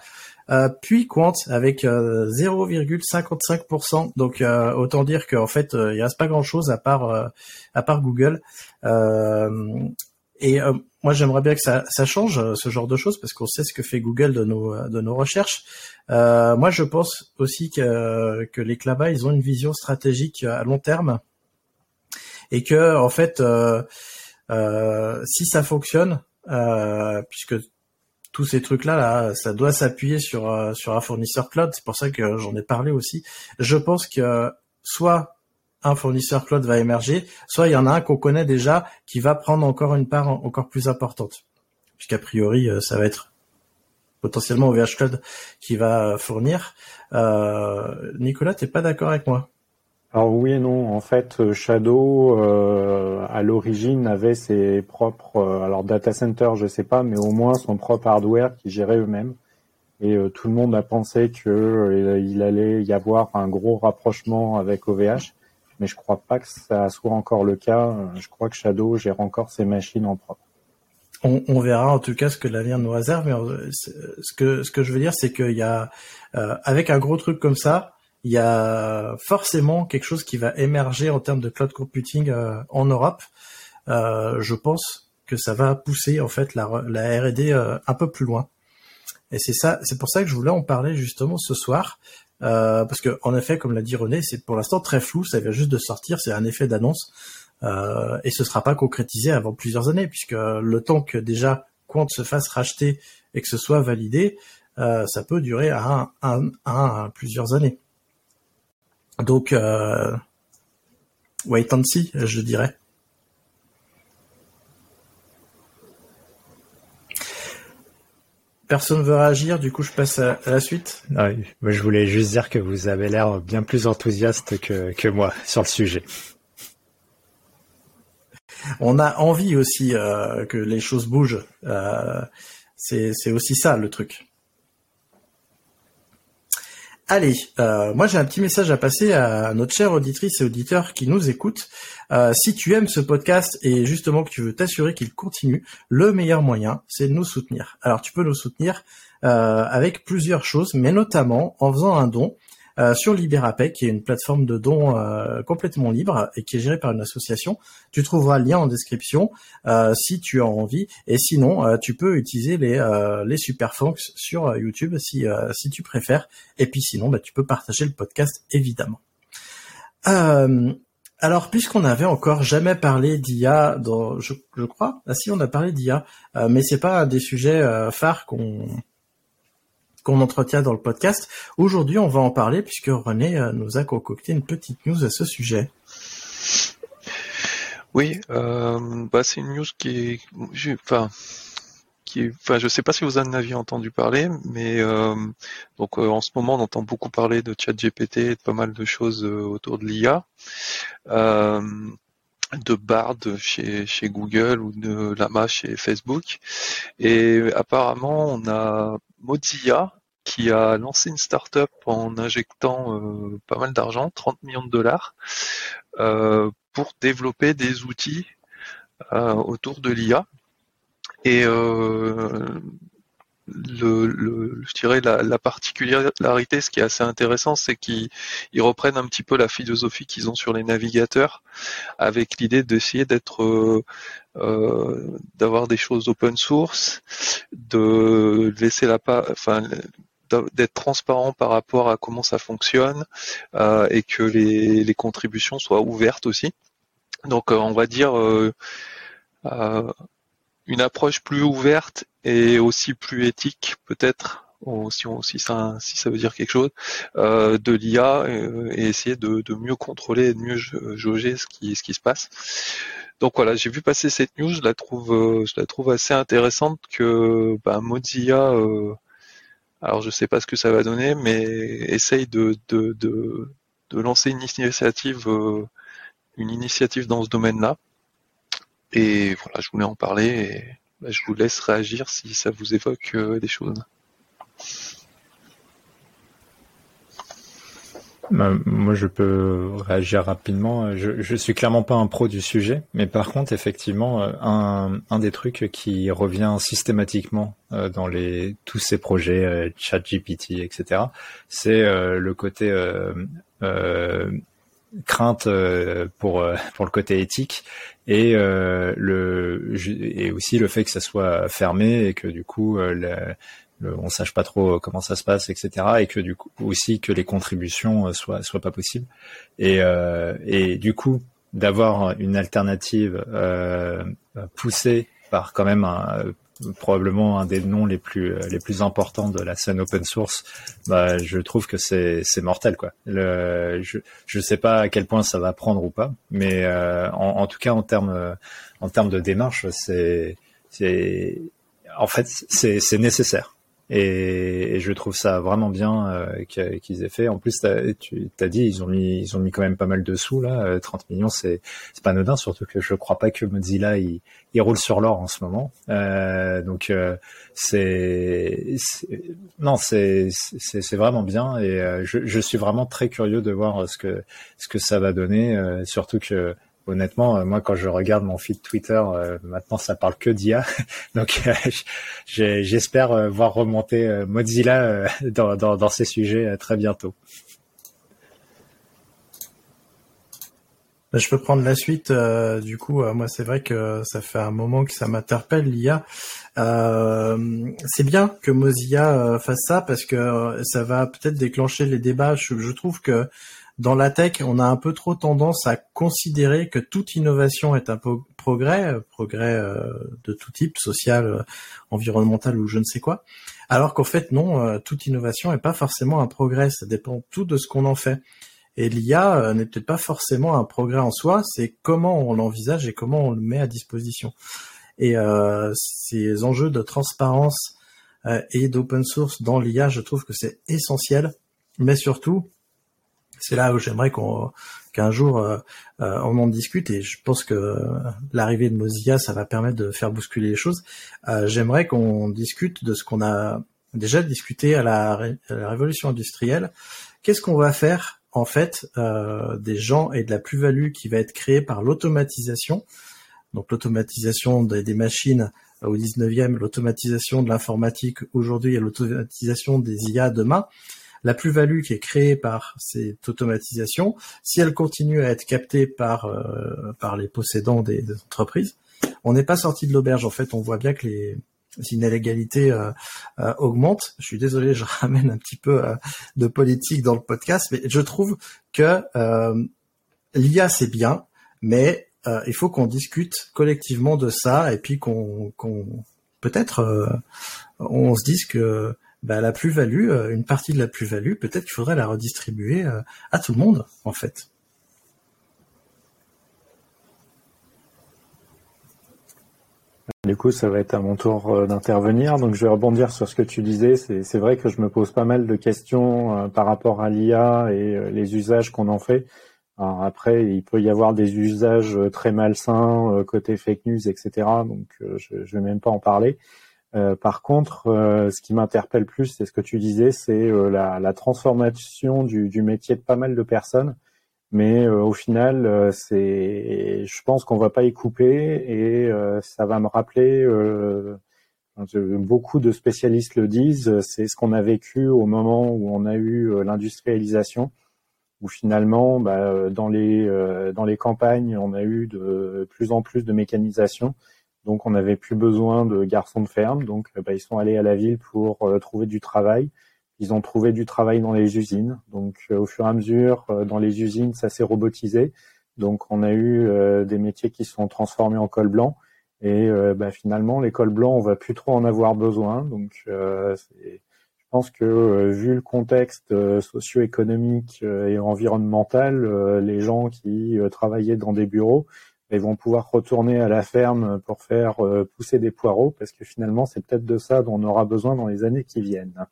euh, puis Quant avec 0,55%. Euh, Donc euh, autant dire qu'en fait il reste pas grand chose à part à part Google. et moi j'aimerais bien que ça, ça, change ce genre de choses parce qu'on sait ce que fait Google de nos de nos recherches. moi je pense aussi que que les Clava ils ont une vision stratégique à long terme et que en fait si ça fonctionne puisque tous ces trucs-là, là, ça doit s'appuyer sur euh, sur un fournisseur cloud. C'est pour ça que j'en ai parlé aussi. Je pense que soit un fournisseur cloud va émerger, soit il y en a un qu'on connaît déjà qui va prendre encore une part encore plus importante. Puisqu'a priori, euh, ça va être potentiellement OVH Cloud qui va fournir. Euh, Nicolas, t'es pas d'accord avec moi? Alors oui et non. En fait, euh, Shadow euh, à l'origine avait ses propres, euh, alors data center, je sais pas, mais au moins son propre hardware qui gérait eux-mêmes. Et tout le monde a pensé que il allait y avoir un gros rapprochement avec OVH, mais je crois pas que ça soit encore le cas. Je crois que Shadow gère encore ses machines en propre. on, verra en tout cas ce que l'avenir nous réserve. Mais ce que ce que je veux dire, c'est qu'il y a avec un gros truc comme ça, il y a forcément quelque chose qui va émerger en termes de cloud computing en Europe. je pense que ça va pousser en fait la, la R&D un peu plus loin. Et c'est ça, c'est pour ça que je voulais en parler justement ce soir. Euh, parce que en effet, comme l'a dit René, c'est pour l'instant très flou, ça vient juste de sortir, c'est un effet d'annonce, euh, et ce sera pas concrétisé avant plusieurs années, puisque le temps que déjà Quant se fasse racheter et que ce soit validé, euh, ça peut durer un, un, plusieurs années. Donc, euh, wait and see, je dirais. Personne veut réagir, du coup je passe à, la suite. Ah moi, je voulais juste dire que vous avez l'air bien plus enthousiaste que, que moi sur le sujet. On a envie aussi euh, que les choses bougent. Euh, c'est aussi ça le truc. Allez, euh, moi j'ai un petit message à passer à notre chère auditrice et auditeur qui nous écoute. Euh, si tu aimes ce podcast et justement que tu veux t'assurer qu'il continue, le meilleur moyen, c'est de nous soutenir. Alors tu peux nous soutenir euh, avec plusieurs choses, mais notamment en faisant un don. Euh, sur Liberapay, qui est une plateforme de dons euh, complètement libre et qui est gérée par une association. Tu trouveras le lien en description euh, si tu as envie. Et sinon, tu peux utiliser les, les sur YouTube si, si tu préfères. Et puis sinon, bah, tu peux partager le podcast évidemment. alors, puisqu'on n'avait encore jamais parlé d'IA, je, je, crois, ah si, on a parlé d'IA, mais c'est pas un des sujets phares qu'on qu'on entretient dans le podcast. Aujourd'hui, on va en parler puisque René euh, nous a concocté une petite news à ce sujet. Oui, euh, bah c'est une news qui est, enfin, qui enfin, je sais pas si vous en aviez entendu parler, mais euh, donc en ce moment, on entend beaucoup parler de ChatGPT et de pas mal de choses autour de l'IA. de Bard chez, chez Google ou de Lama chez Facebook. Et apparemment, on a Mozilla qui a lancé une startup en injectant euh, pas mal d'argent, 30 millions de dollars, euh, pour développer des outils euh, autour de l'IA. Le, je dirais la, particularité, ce qui est assez intéressant, c'est qu'ils reprennent un petit peu la philosophie qu'ils ont sur les navigateurs, avec l'idée d'essayer d'être, euh, euh, d'avoir des choses open source, de laisser la, enfin, d'être transparent par rapport à comment ça fonctionne euh, et que les, les, contributions soient ouvertes aussi. Donc, on va dire une approche plus ouverte et aussi plus éthique peut-être si, si, ça, veut dire quelque chose, euh, de l'IA euh, et essayer de, mieux contrôler et de mieux jauger ce qui, ce qui se passe. Donc voilà, j'ai vu passer cette news, je la trouve, euh, je la trouve assez intéressante que bah, Mozilla, alors je sais pas ce que ça va donner, mais essaye de, de, de, de lancer une initiative, une initiative dans ce domaine-là. Et voilà, je voulais en parler et je vous laisse réagir si ça vous évoque euh, des choses. Bah, moi, je peux réagir rapidement. Je, je suis clairement pas un pro du sujet, mais par contre, effectivement, euh, un, des trucs qui revient systématiquement euh, dans les tous ces projets, ChatGPT, etc., c'est le côté crainte pour pour le côté éthique et euh, le et aussi le fait que ça soit fermé et que du coup euh, le, on sache pas trop comment ça se passe etc et que du coup aussi que les contributions euh, soient soient pas possibles. Et et du coup d'avoir une alternative poussée par quand même un, probablement un des noms les plus les plus importants de la scène open source, bah, je trouve que c'est c'est mortel quoi. Le, je je sais pas à quel point ça va prendre ou pas, mais euh, en, en, tout cas en termes en termes de démarche, c'est c'est en fait c'est c'est nécessaire. Et, je trouve ça vraiment bien euh, qu'ils aient fait. En plus, as, tu t'as dit, ils ont mis, ils ont mis quand même pas mal de sous là. 30 euh, millions, c'est, c'est pas anodin, surtout que je crois pas que Mozilla il, il roule sur l'or en ce moment. Euh, donc euh, c'est, non, c'est, c'est, vraiment bien. Et je, je suis vraiment très curieux de voir ce que ce que ça va donner. surtout que honnêtement, moi, quand je regarde mon feed Twitter, maintenant, ça parle que d'IA. Donc, j'espère voir remonter Mozilla dans, ces sujets très bientôt. Je peux prendre la suite. Euh, du coup, euh, moi, c'est vrai que ça fait un moment que ça m'interpelle l'IA. Euh, c'est bien que Mozilla fasse ça parce que ça va peut-être déclencher les débats. Je, trouve que dans la tech, on a un peu trop tendance à considérer que toute innovation est un progrès, progrès de tout type, social, environnemental ou je ne sais quoi. Alors qu'en fait, non, toute innovation n'est pas forcément un progrès. Ça dépend tout de ce qu'on en fait. Et l'IA euh, n'est peut-être pas forcément un progrès en soi, c'est comment on l'envisage et comment on le met à disposition. Et euh, ces enjeux de transparence euh, et d'open source dans l'IA, je trouve que c'est essentiel. Mais surtout, c'est là où j'aimerais qu'un jour euh, on en discute et je pense que l'arrivée de Mozilla ça va permettre de faire bousculer les choses. j'aimerais qu'on discute de ce qu'on a déjà discuté à la, révolution industrielle. Qu'est-ce qu'on va faire en fait euh, des gens et de la plus-value qui va être créée par l'automatisation? Donc l'automatisation des, machines au 19e, l'automatisation de l'informatique aujourd'hui et l'automatisation des IA demain. La plus-value qui est créée par cette automatisation, si elle continue à être captée par euh, par les possédants des entreprises, on n'est pas sorti de l'auberge. En fait, on voit bien que les si l'inégalité euh, euh, augmente. Je suis désolé, je ramène un petit peu de politique dans le podcast, mais je trouve que l'IA c'est bien, mais il faut qu'on discute collectivement de ça et puis qu'on peut-être on se dise que bah, la plus-value, une partie de la plus-value, peut-être qu'il faudrait la redistribuer à tout le monde en fait. Du coup, ça va être à mon tour euh, d'intervenir. Donc, je vais rebondir sur ce que tu disais. C'est vrai que je me pose pas mal de questions euh, par rapport à l'IA et euh, les usages qu'on en fait. Alors après, il peut y avoir des usages très malsains côté fake news, etc. Donc, je, ne vais même pas en parler. Par contre, ce qui m'interpelle plus, c'est ce que tu disais, c'est la, la, transformation du, métier de pas mal de personnes mais euh, au final, euh, c'est, je pense qu'on va pas y couper et euh, ça va me rappeler. beaucoup de spécialistes le disent, c'est ce qu'on a vécu au moment où on a eu l'industrialisation, où finalement, bah, dans les dans les campagnes, on a eu de plus en plus de mécanisation. Donc, on n'avait plus besoin de garçons de ferme. Donc, bah, ils sont allés à la ville pour trouver du travail. Ils ont trouvé du travail dans les usines. Donc, euh, au fur et à mesure, euh, dans les usines, ça s'est robotisé. Donc, on a eu euh, des métiers qui sont transformés en col blanc. Et bah, finalement, les cols blancs, on va plus trop en avoir besoin. Donc, je pense que vu le contexte socio-économique et environnemental, les gens qui travaillaient dans des bureaux, ils vont pouvoir retourner à la ferme pour faire pousser des poireaux, parce que finalement, c'est peut-être de ça dont on aura besoin dans les années qui viennent.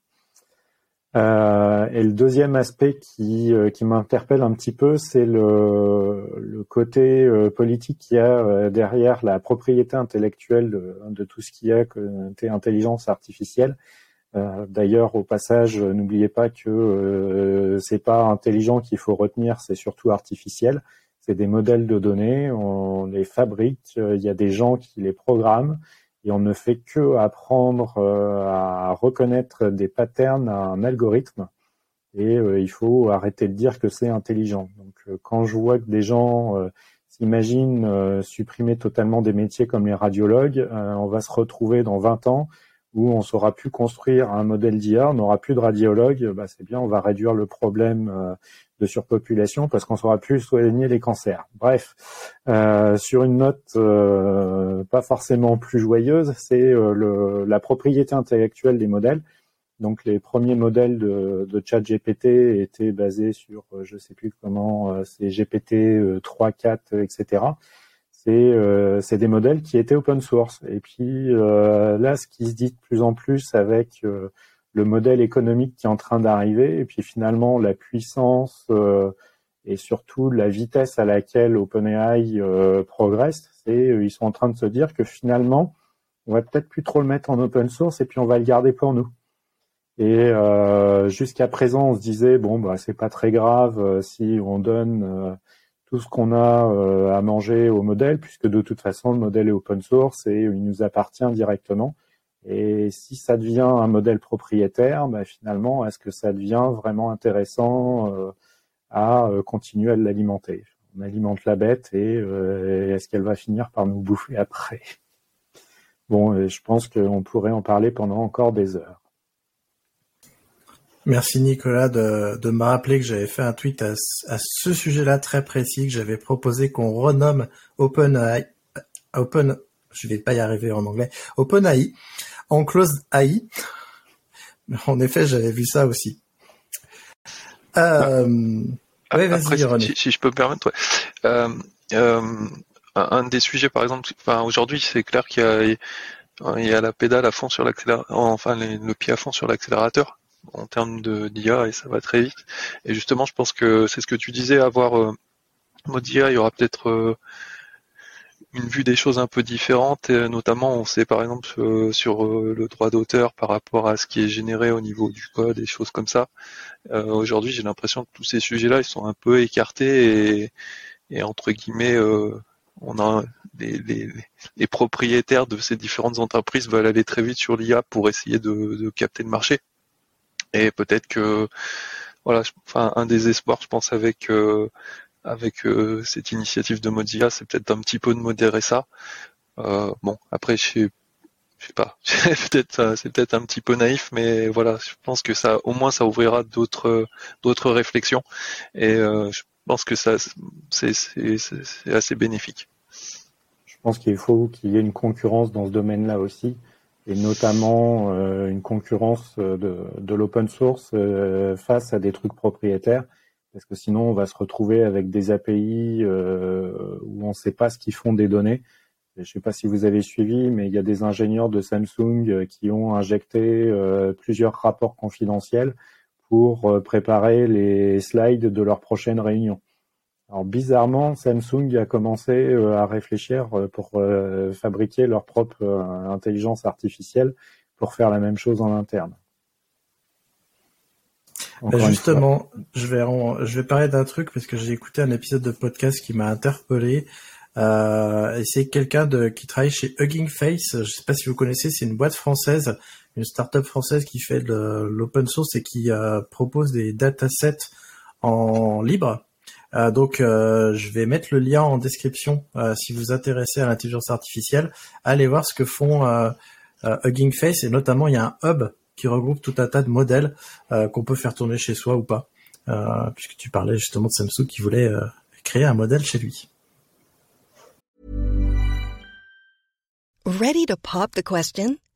Euh, et le deuxième aspect qui, euh, qui m'interpelle un petit peu, c'est le, le, côté euh, politique qu'il y a derrière la propriété intellectuelle de, tout ce qu'il y a côté intelligence artificielle. D'ailleurs, au passage, n'oubliez pas que c'est pas intelligent qu'il faut retenir, c'est surtout artificiel. C'est des modèles de données, on les fabrique, il y a des gens qui les programment et on ne fait que apprendre euh, à reconnaître des patterns à un algorithme et euh, il faut arrêter de dire que c'est intelligent. Donc euh, quand je vois que des gens s'imaginent supprimer totalement des métiers comme les radiologues, on va se retrouver dans 20 ans où on saura plus construire un modèle d'IA, on n'aura plus de radiologues, bah c'est bien, on va réduire le problème de surpopulation parce qu'on saura plus soigner les cancers. Bref, euh, sur une note euh, pas forcément plus joyeuse, c'est euh, la propriété intellectuelle des modèles. Donc les premiers modèles de, de chat GPT étaient basés sur, je sais plus comment, c'est GPT 3, 4, etc. C'est des modèles qui étaient open source. Et puis là, ce qui se dit de plus en plus avec le modèle économique qui est en train d'arriver et puis finalement la puissance euh, et surtout la vitesse à laquelle OpenAI euh, progresse, c'est euh, ils sont en train de se dire que finalement on va peut-être plus trop le mettre en open source et puis on va le garder pour nous. Et jusqu'à présent, on se disait bon bah c'est pas très grave si on donne tout ce qu'on a à manger au modèle, puisque de toute façon le modèle est open source et il nous appartient directement. Et si ça devient un modèle propriétaire, bah, finalement, est-ce que ça devient vraiment intéressant à continuer à l'alimenter? On alimente la bête et est-ce qu'elle va finir par nous bouffer après? Bon, je pense qu'on pourrait en parler pendant encore des heures. Merci Nicolas de, de me rappeler que j'avais fait un tweet à, ce sujet-là très précis, que j'avais proposé qu'on renomme OpenAI, Open, je vais pas y arriver en anglais, OpenAI, en close AI. En effet, j'avais vu ça aussi. Euh, vas-y, si, je peux me permettre, ouais. Euh, euh, un des sujets, par exemple, enfin, aujourd'hui, c'est clair qu'il y a, il y a la pédale à fond sur l'accélérateur, enfin, le pied à fond sur l'accélérateur en termes de d'IA et ça va très vite. Et justement, je pense que c'est ce que tu disais, avoir euh, mode IA, il y aura peut-être euh, une vue des choses un peu différentes, et notamment on sait par exemple euh, sur le droit d'auteur par rapport à ce qui est généré au niveau du code et choses comme ça. Aujourd'hui, j'ai l'impression que tous ces sujets-là, ils sont un peu écartés et, et entre guillemets, on a les, propriétaires de ces différentes entreprises veulent aller très vite sur l'IA pour essayer de, capter le marché. Et peut-être que voilà, enfin un des espoirs, je pense, avec euh, avec euh, cette initiative de Mozilla, c'est peut-être un petit peu de modérer ça. Euh, bon, après, je sais, sais pas, peut-être c'est peut-être un petit peu naïf, mais voilà, je pense que ça, au moins, ça ouvrira d'autres d'autres réflexions. Et je je pense que ça, c'est assez bénéfique. Je pense qu'il faut qu'il y ait une concurrence dans ce domaine-là aussi, et notamment euh, une concurrence de, de l'open source euh, face à des trucs propriétaires, parce que sinon on va se retrouver avec des API euh, où on ne sait pas ce qu'ils font des données. Je ne sais pas si vous avez suivi, mais il y a des ingénieurs de Samsung qui ont injecté plusieurs rapports confidentiels pour euh, préparer les slides de leur prochaine réunion. Alors bizarrement, Samsung a commencé euh, à réfléchir euh, pour fabriquer leur propre intelligence artificielle pour faire la même chose en interne. Justement, je vais je vais parler d'un truc parce que j'ai écouté un épisode de podcast qui m'a interpellé. c'est quelqu'un qui travaille chez Hugging Face. Je sais pas si vous connaissez, c'est une boîte française une startup française qui fait de l'open source et qui euh, propose des datasets en libre. Euh, donc, euh, je vais mettre le lien en description si vous vous intéressez à l'intelligence artificielle. Allez voir ce que font Hugging Face et notamment il y a un hub qui regroupe tout un tas de modèles qu'on peut faire tourner chez soi ou pas. puisque tu parlais justement de Samsung qui voulait créer un modèle chez lui. Ready to pop the question?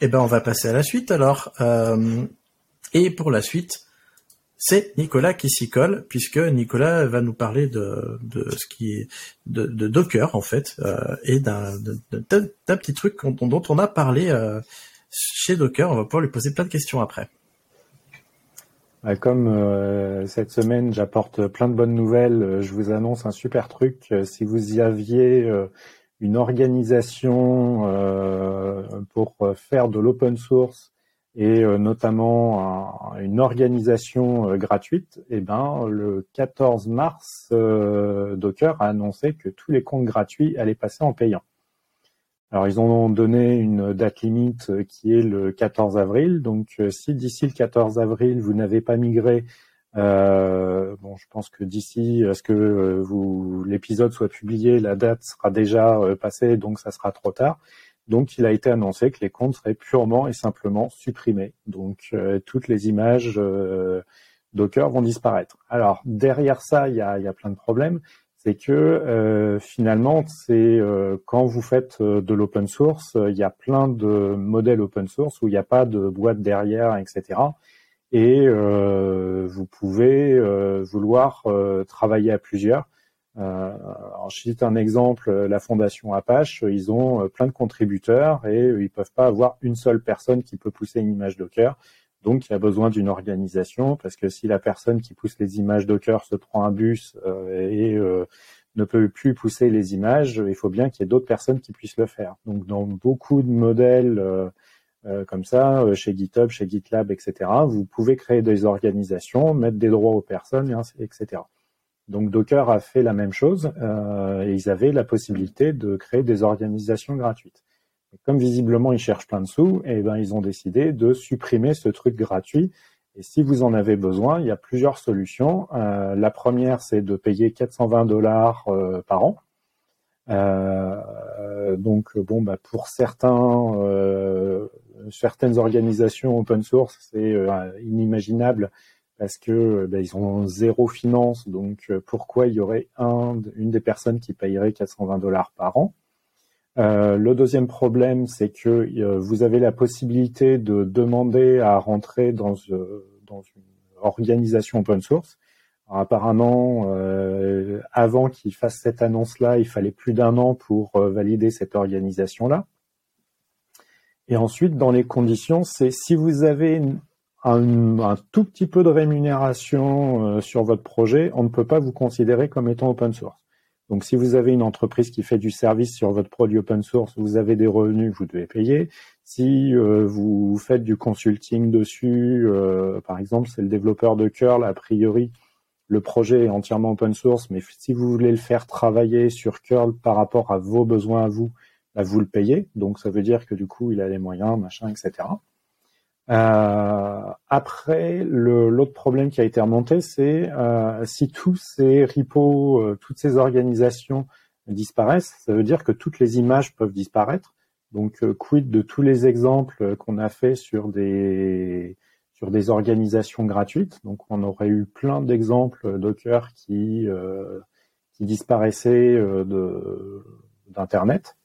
Eh ben, on va passer à la suite alors. Euh, et pour la suite, c'est Nicolas qui s'y colle, puisque Nicolas va nous parler de, de ce qui de, Docker en fait, euh, et d'un petit truc dont, on a parlé euh, chez Docker. On va pouvoir lui poser plein de questions après. Comme euh, cette semaine, j'apporte plein de bonnes nouvelles, je vous annonce un super truc. Si vous y aviez une organisation euh, pour faire de l'open source et euh, notamment une organisation euh, gratuite, eh ben le 14 mars, Docker a annoncé que tous les comptes gratuits allaient passer en payant. Alors ils ont donné une date limite qui est le 14 avril. Donc si d'ici le 14 avril vous n'avez pas migré Euh, bon, je pense que d'ici à ce que euh, l'épisode soit publié, la date sera déjà euh, passée, donc ça sera trop tard. Donc, il a été annoncé que les comptes seraient purement et simplement supprimés. Donc, toutes les images Docker vont disparaître. Alors, derrière ça, il y a, y a plein de problèmes. C'est que finalement, c'est quand vous faites de l'open source, il y a plein de modèles open source où il n'y a pas de boîte derrière, etc et euh, vous pouvez euh, vouloir euh, travailler à plusieurs. Je cite un exemple, la fondation Apache, ils ont plein de contributeurs et ils peuvent pas avoir une seule personne qui peut pousser une image Docker. Donc, il y a besoin d'une organisation parce que si la personne qui pousse les images Docker se prend un bus et ne peut plus pousser les images, il faut bien qu'il y ait d'autres personnes qui puissent le faire. Donc, dans beaucoup de modèles euh, comme ça, euh, chez GitHub, chez GitLab, etc. Vous pouvez créer des organisations, mettre des droits aux personnes, etc. Donc Docker a fait la même chose euh, et ils avaient la possibilité de créer des organisations gratuites. Comme visiblement ils cherchent plein de sous, et ben ils ont décidé de supprimer ce truc gratuit. Et si vous en avez besoin, il y a plusieurs solutions. la première, c'est de payer 420 dollars par an. donc bon, bah, pour certains, certaines organisations open source, c'est euh, inimaginable parce que euh, ben, ils ont zéro finance. Donc euh, pourquoi il y aurait un, une des personnes qui payerait 420 dollars par an? Le deuxième problème, c'est que vous avez la possibilité de demander à rentrer dans, dans une organisation open source. apparemment, avant qu'ils fassent cette annonce-là, il fallait plus d'un an pour valider cette organisation-là. Et ensuite, dans les conditions, c'est si vous avez un, tout petit peu de rémunération euh, sur votre projet, on ne peut pas vous considérer comme étant open source. Donc, si vous avez une entreprise qui fait du service sur votre produit open source, vous avez des revenus, vous devez payer. Si euh, vous faites du consulting dessus, euh, par exemple, c'est le développeur de curl, a priori, le projet est entièrement open source, mais si vous voulez le faire travailler sur curl par rapport à vos besoins à vous, bah, vous le payez. Donc ça veut dire que du coup, il a les moyens, machin, etc. Euh, après, l'autre problème qui a été remonté, c'est euh, si tous ces repos, euh, toutes ces organisations disparaissent, ça veut dire que toutes les images peuvent disparaître. Donc, quid de tous les exemples qu'on a fait sur des sur des organisations gratuites? Donc, on aurait eu plein d'exemples Docker qui qui disparaissaient d'internet.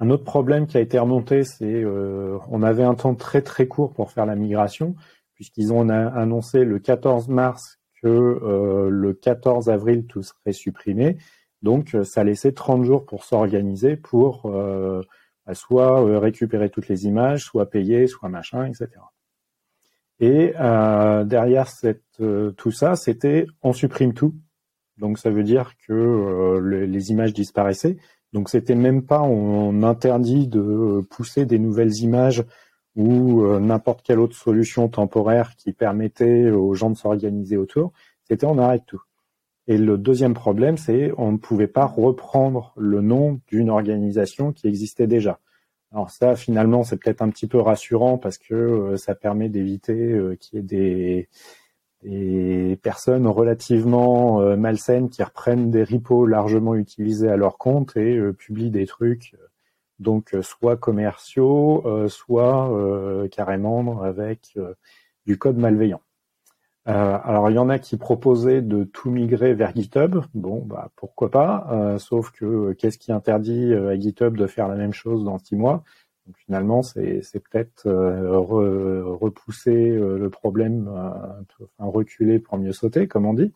Un autre problème qui a été remonté, c'est euh, on avait un temps très très court pour faire la migration, puisqu'ils ont annoncé le 14 mars que euh, le 14 avril tout serait supprimé. Donc euh, ça laissait 30 jours pour s'organiser pour euh, bah, soit récupérer toutes les images, soit payer, soit machin, etc. Et derrière cette, tout ça, c'était on supprime tout. Donc ça veut dire que les images disparaissaient, donc c'était même pas on interdit de pousser des nouvelles images ou euh, n'importe quelle autre solution temporaire qui permettait aux gens de s'organiser autour. C'était on arrête tout. Et le deuxième problème, c'est on ne pouvait pas reprendre le nom d'une organisation qui existait déjà. Alors ça, finalement, c'est peut-être un petit peu rassurant parce que euh, ça permet d'éviter euh, qu'il y ait des, des personnes relativement euh, malsaines qui reprennent des repos largement utilisés à leur compte et euh, publient des trucs euh, donc soit commerciaux, soit carrément avec du code malveillant. alors il y en a qui proposaient de tout migrer vers GitHub. Bon, bah pourquoi pas. sauf que qu'est-ce qui interdit à GitHub de faire la même chose dans six mois? Donc finalement, c'est peut-être euh, repousser euh, le problème, euh, enfin, reculer pour mieux sauter, comme on dit.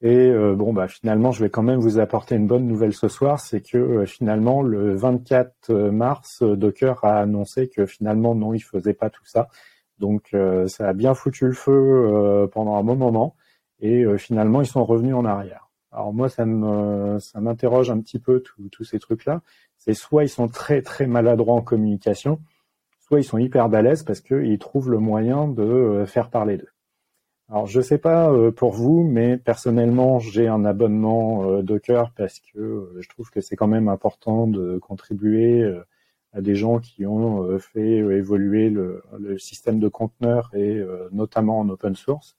Et bon, bah finalement, je vais quand même vous apporter une bonne nouvelle ce soir, c'est que finalement, le 24 mars, Docker a annoncé que finalement, non, il faisait pas tout ça. Donc, ça a bien foutu le feu pendant un bon moment, et finalement, ils sont revenus en arrière. Alors moi, ça ça m'interroge un petit peu tous ces trucs-là c'est soit ils sont très très maladroits en communication, soit ils sont hyper balèzes parce qu'ils trouvent le moyen de euh, faire parler d'eux. Alors je sais pas euh, pour vous, mais personnellement j'ai un abonnement euh, Docker parce que je trouve que c'est quand même important de contribuer à des gens qui ont fait évoluer le, le, système de conteneurs et notamment en open source.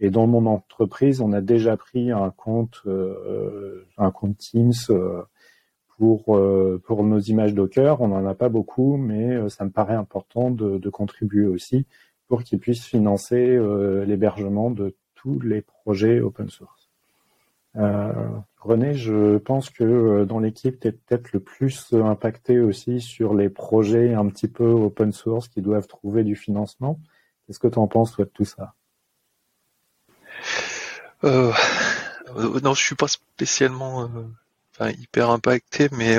Et dans mon entreprise, on a déjà pris un compte, un compte Teams pour pour nos images Docker. On n'en a pas beaucoup, mais ça me paraît important de, de contribuer aussi pour qu'ils puissent financer l'hébergement de tous les projets open source. Euh, René, je pense que euh, dans l'équipe, tu es peut-être le plus impacté aussi sur les projets un petit peu open source qui doivent trouver du financement. Qu'est-ce que tu en penses, toi, de tout ça? Euh, Non, je suis pas spécialement hyper impacté, mais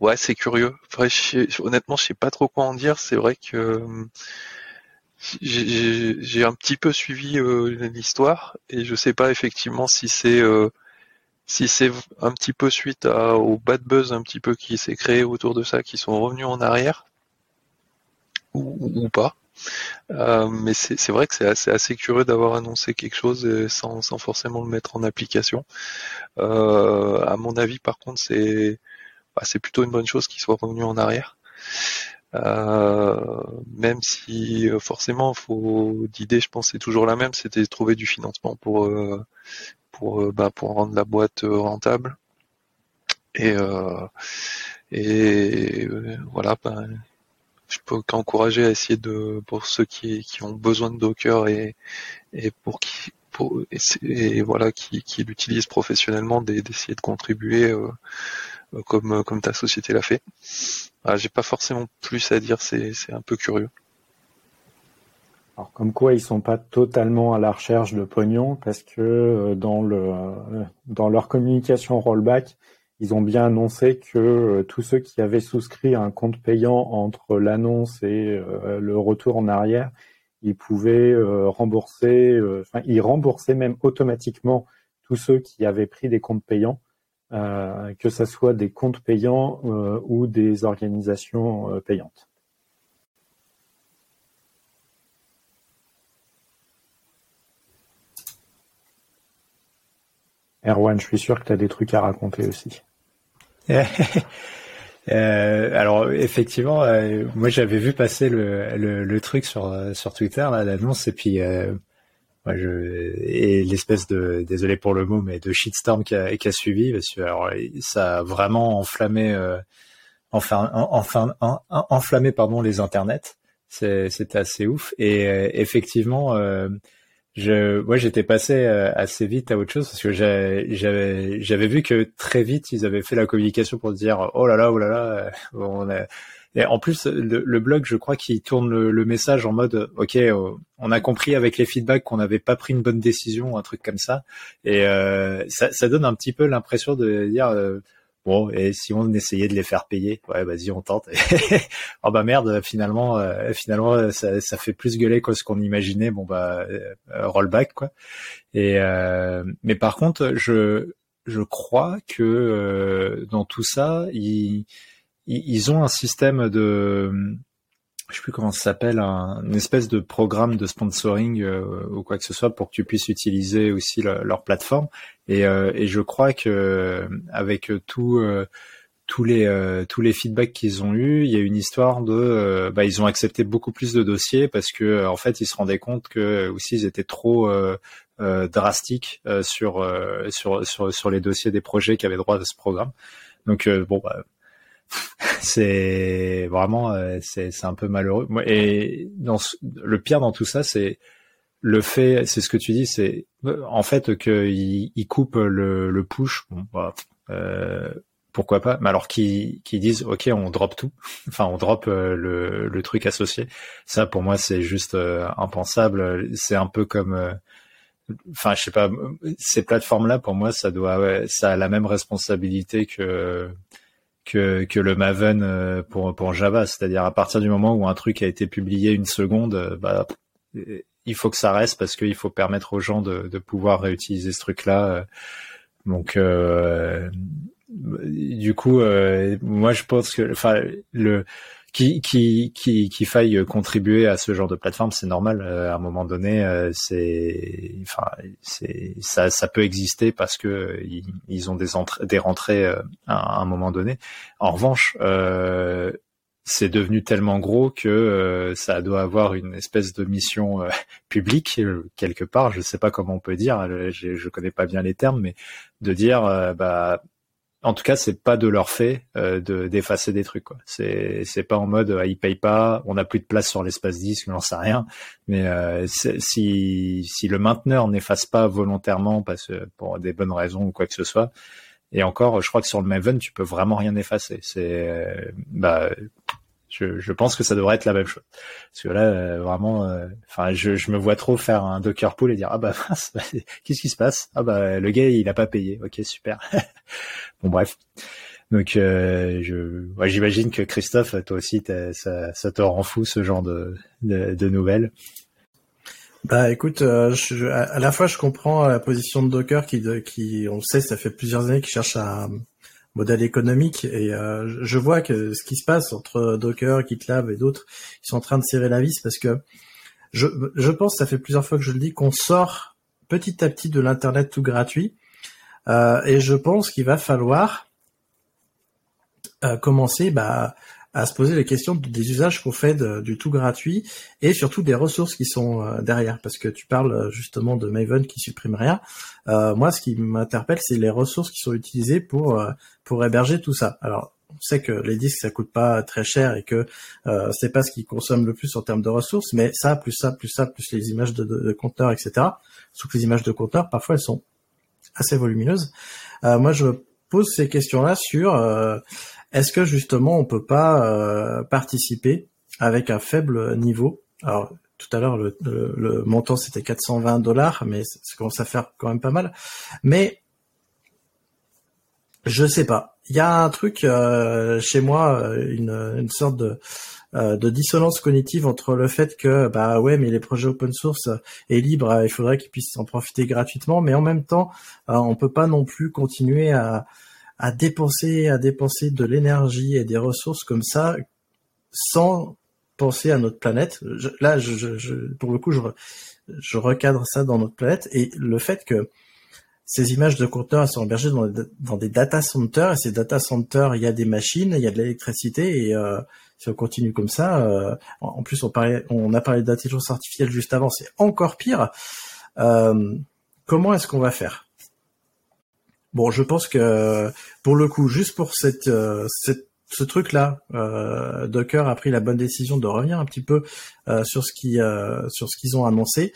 ouais, c'est curieux. honnêtement, je sais pas trop quoi en dire. C'est vrai que j'ai un petit peu suivi euh, l'histoire et je sais pas effectivement si c'est euh, si c'est un petit peu suite à, au bad buzz un petit peu qui s'est créé autour de ça, qui sont revenus en arrière ou, pas. Euh, mais c'est vrai que c'est assez, curieux d'avoir annoncé quelque chose sans, forcément le mettre en application. à mon avis, par contre, c'est bah, c'est plutôt une bonne chose qu'ils soient revenus en arrière. Euh, même si euh, forcément, faut l'idée, je pense, c'est toujours la même, c'était de trouver du financement pour euh, bah, pour rendre la boîte rentable. Et et voilà, ben, je peux qu'encourager à essayer de pour ceux qui qui ont besoin de Docker et et pour qui pour et, voilà qui qui l'utilisent professionnellement d'essayer de contribuer comme comme ta société l'a fait. Ah, j'ai pas forcément plus à dire, c'est un peu curieux. Alors comme quoi ils sont pas totalement à la recherche de pognon parce que euh, dans le euh, dans leur communication rollback, ils ont bien annoncé que euh, tous ceux qui avaient souscrit un compte payant entre l'annonce et le retour en arrière, ils pouvaient rembourser, enfin ils remboursaient même automatiquement tous ceux qui avaient pris des comptes payants euh, que ce soit des comptes payants euh, ou des organisations euh, payantes. Erwan, je suis sûr que tu as des trucs à raconter aussi. alors effectivement, moi j'avais vu passer le, le, truc sur sur Twitter l'annonce et puis je, et l'espèce de, désolé pour le mot, mais de shitstorm qui a, qui a suivi, parce que alors, ça a vraiment enflammé, euh, enfin, enfin, enflammé pardon les internets. C'était assez ouf. Et euh, effectivement, euh, je, moi, j'étais passé euh, assez vite à autre chose parce que j'avais, j'avais vu que très vite ils avaient fait la communication pour dire oh là là, oh là là, on a et en plus, le, blog, je crois qu'il tourne le, message en mode, ok, euh, on a compris avec les feedbacks qu'on n'avait pas pris une bonne décision, un truc comme ça. Et euh, ça, ça, donne un petit peu l'impression de dire, euh, bon, et si on essayait de les faire payer, ouais, vas-y, on tente. oh bah merde, finalement, finalement, ça, ça, fait plus gueuler que ce qu'on imaginait. Bon bah, rollback quoi. Et mais par contre, je je crois que dans tout ça, il ils ont un système de, je sais plus comment ça s'appelle, un, une espèce de programme de sponsoring euh, ou quoi que ce soit pour que tu puisses utiliser aussi leur plateforme. Et, euh, et, je crois que avec tout euh, tous les tous les feedbacks qu'ils ont eu, il y a une histoire de, bah, ils ont accepté beaucoup plus de dossiers parce que en fait ils se rendaient compte que aussi ils étaient trop drastiques sur, sur sur sur les dossiers des projets qui avaient droit à ce programme. Donc bon, bah, c'est vraiment euh, c'est un peu malheureux. Et dans le pire dans tout ça, c'est le fait, c'est ce que tu dis, c'est en fait qu'ils ils coupent le, le push. Bon, bah, euh, pourquoi pas Mais alors qu'ils qui disent, ok, on drop tout. enfin, on drop euh, le, le truc associé. Ça, pour moi, c'est juste impensable. C'est un peu comme enfin je sais pas ces plateformes là pour moi ça doit ça a la même responsabilité que que, que le Maven euh, pour, pour Java. C'est-à-dire à partir du moment où un truc a été publié une seconde, euh, bah, il faut que ça reste parce qu'il faut permettre aux gens de, de pouvoir réutiliser ce truc-là. Euh. Donc, euh, du coup, moi je pense que, enfin, le qui qui qui qui faille contribuer à ce genre de plateforme, c'est normal. à un moment donné, c'est enfin c'est ça ça peut exister parce que ils, ont des entrées des rentrées à, un moment donné. En revanche, c'est devenu tellement gros que euh, ça doit avoir une espèce de mission euh, publique euh, quelque part. Je sais pas comment on peut dire, je, je connais pas bien les termes, mais de dire, bah, en tout cas, c'est pas de leur fait de d'effacer des trucs. Quoi. C'est c'est pas en mode ils payent pas, on n'a plus de place sur l'espace disque, j'en sais rien. Mais si si le mainteneur n'efface pas volontairement parce pour des bonnes raisons ou quoi que ce soit, et encore, je crois que sur le Maven, tu peux vraiment rien effacer. C'est, bah, je, je, pense que ça devrait être la même chose. Parce que là, euh, vraiment, euh, enfin, je, je, me vois trop faire un Docker pool et dire ah bah qu'est-ce qui se passe? Ah bah le gars il a pas payé. Ok super. bon bref. Donc euh, je, ouais, j'imagine que Christophe, toi aussi, ça, ça te rend fou ce genre de, de, de nouvelles. Bah écoute, je, à la fois je comprends la position de Docker qui, qui on sait, ça fait plusieurs années qu'il cherche à, modèle économique. Et euh, je vois que ce qui se passe entre Docker, GitLab et d'autres, ils sont en train de serrer la vis parce que je, je pense, ça fait plusieurs fois que je le dis, qu'on sort petit à petit de l'internet tout gratuit. Euh, et je pense qu'il va falloir euh, commencer bah, à se poser les questions des usages qu'on fait du tout gratuit et surtout des ressources qui sont euh, derrière. Parce que tu parles euh, justement de Maven qui supprime rien. Euh, moi, ce qui m'interpelle, c'est les ressources qui sont utilisées pour pour héberger tout ça. Alors, on sait que les disques ça coûte pas très cher et que euh, c'est pas ce qui consomme le plus en termes de ressources, mais ça plus ça plus ça plus les images de, de, de compteurs, etc. Sauf que les images de compteurs, parfois elles sont assez volumineuses. moi, je pose ces questions-là sur est-ce que justement on peut pas euh, participer avec un faible niveau? Alors tout à l'heure le, montant c'était 420 dollars, mais ça commence à faire quand même pas mal. Mais je sais pas. Il y a un truc euh, chez moi, euh, une, sorte de, de dissonance cognitive entre le fait que bah ouais mais les projets open source est libre, il faudrait qu'ils puissent en profiter gratuitement, mais en même temps on peut pas non plus continuer à à dépenser, à dépenser de l'énergie et des ressources comme ça, sans penser à notre planète. là, je, je, pour le coup, je, je recadre ça dans notre planète et le fait que ces images de compteurs sont hébergées dans, dans, des data centers et ces data centers, il y a des machines, il y a de l'électricité et euh, si on continue comme ça, euh, en plus on, parlait, on a parlé d'intelligence artificielle juste avant, c'est encore pire. Euh, comment est-ce qu'on va faire? Bon, je pense que pour le coup, juste pour cette, euh, ce truc-là, euh, Docker a pris la bonne décision de revenir un petit peu euh, sur ce qui, sur ce qu'ils ont annoncé.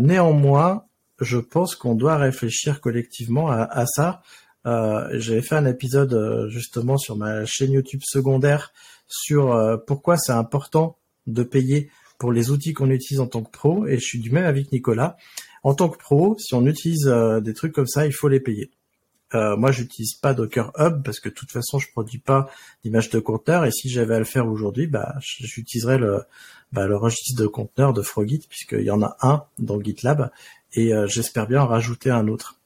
néanmoins, je pense qu'on doit réfléchir collectivement à, à ça. J'avais fait un épisode justement sur ma chaîne YouTube secondaire sur pourquoi c'est important de payer pour les outils qu'on utilise en tant que pro, et je suis du même avec Nicolas. En tant que pro, si on utilise des trucs comme ça, il faut les payer. Euh, moi, j'utilise pas Docker Hub parce que de toute façon, je produis pas d'image de conteneur. Et si j'avais à le faire aujourd'hui, bah, j'utiliserais le, bah, le registre de conteneur de Frogit puisqu'il y en a un dans GitLab et euh, j'espère bien en rajouter un autre.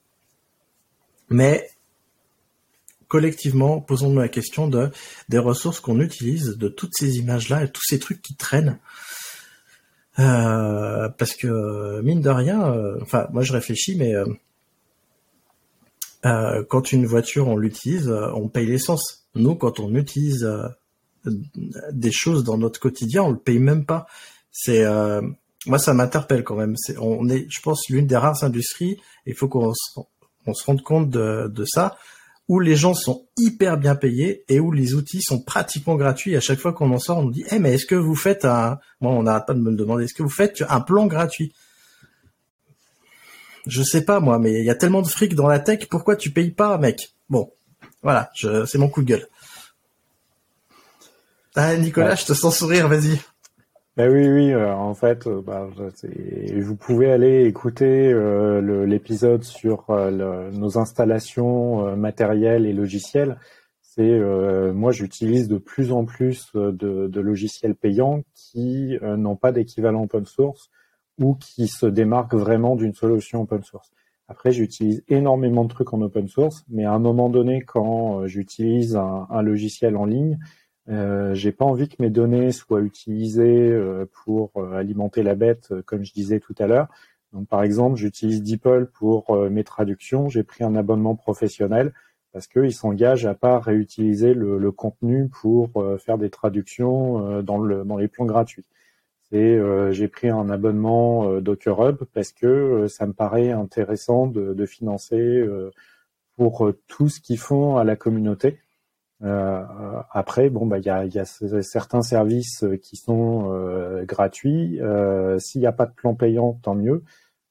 Mais collectivement, posons-nous la question de des ressources qu'on utilise, de toutes ces images-là et tous ces trucs qui traînent. Euh, parce que mine de rien, euh, enfin moi je réfléchis, mais euh, quand une voiture on l'utilise, euh, on paye l'essence. Nous, quand on utilise euh, des choses dans notre quotidien, on le paye même pas. C'est moi, ça m'interpelle quand même. On est, je pense, l'une des rares industries. Il faut qu'on se, rende compte de, de, ça, où les gens sont hyper bien payés et où les outils sont pratiquement gratuits. À chaque fois qu'on en sort, on nous dit, eh mais est-ce que vous faites un, moi, on n'arrête pas de me le demander, est-ce que vous faites un plan gratuit? Je sais pas moi, mais il y a tellement de fric dans la tech, pourquoi tu payes pas, mec? Bon, voilà, c'est mon coup de gueule. Ah, Nicolas, je te sens sourire, vas-y. Ben oui, oui, euh, en fait, euh, bah, vous pouvez aller écouter euh, l'épisode sur nos installations matérielles et logicielles. C'est moi, j'utilise de plus en plus de, de logiciels payants qui n'ont pas d'équivalent open source ou qui se démarque vraiment d'une solution open source. Après, j'utilise énormément de trucs en open source, mais à un moment donné, quand euh, j'utilise un, logiciel en ligne, Euh, j'ai pas envie que mes données soient utilisées euh, pour euh, alimenter la bête, comme je disais tout à l'heure. Donc, par exemple, j'utilise DeepL pour mes traductions. J'ai pris un abonnement professionnel parce qu'ils s'engagent à pas réutiliser le, le contenu pour faire des traductions dans, le, dans les plans gratuits. Et j'ai pris un abonnement Docker Hub parce que ça me paraît intéressant de, financer pour tout ce qu'ils font à la communauté. Euh, après, bon, bah, il y a, certains services qui sont euh, gratuits. Euh, s'il n'y a pas de plan payant, tant mieux.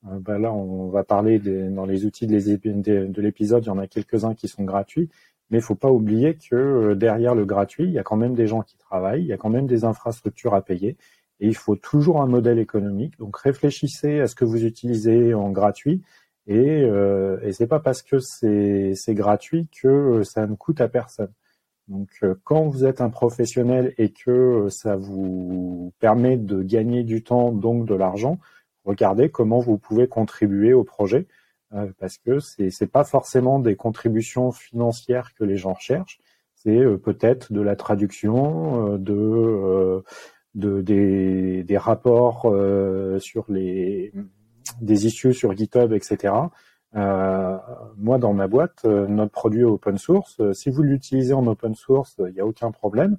Bah, là, on va parler dans les outils de l'épisode, il y en a quelques-uns qui sont gratuits. Mais il faut pas oublier que derrière le gratuit, il y a quand même des gens qui travaillent, il y a quand même des infrastructures à payer. Et il faut toujours un modèle économique. Donc réfléchissez à ce que vous utilisez en gratuit. Et, euh, et c'est pas parce que c'est gratuit que ça ne coûte à personne. Donc, euh, quand vous êtes un professionnel et que euh, ça vous permet de gagner du temps, donc de l'argent, regardez comment vous pouvez contribuer au projet, euh, parce que c'est n'est pas forcément des contributions financières que les gens recherchent, c'est peut-être de la traduction, de, de des, des, rapports sur les des issues sur GitHub, etc. Euh, moi, dans ma boîte, euh, notre produit est open source. Euh, si vous l'utilisez en open source, il n'y a aucun problème.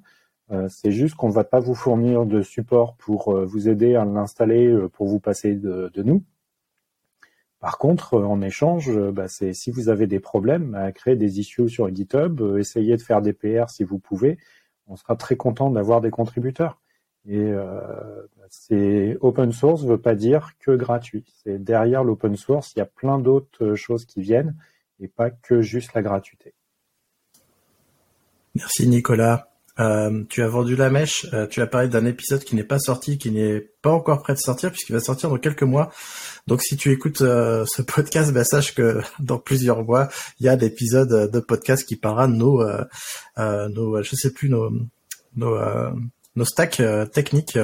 c'est juste qu'on ne va pas vous fournir de support pour vous aider à l'installer, pour vous passer de, nous. Par contre, en échange, bah, c'est si vous avez des problèmes, à créer des issues sur GitHub, essayez de faire des PR si vous pouvez. On sera très content d'avoir des contributeurs. Et euh, c'est open source veut pas dire que gratuit. C'est derrière l'open source, il y a plein d'autres choses qui viennent et pas que juste la gratuité. Merci Nicolas. Euh, tu as vendu la mèche. Euh, tu as parlé d'un épisode qui n'est pas sorti, qui n'est pas encore prêt de sortir puisqu'il va sortir dans quelques mois. Donc si tu écoutes euh, ce podcast, bah, sache que dans plusieurs mois, il y a d'épisodes de podcast qui parlera nos, nos, je sais plus nos, nos nos stacks euh, techniques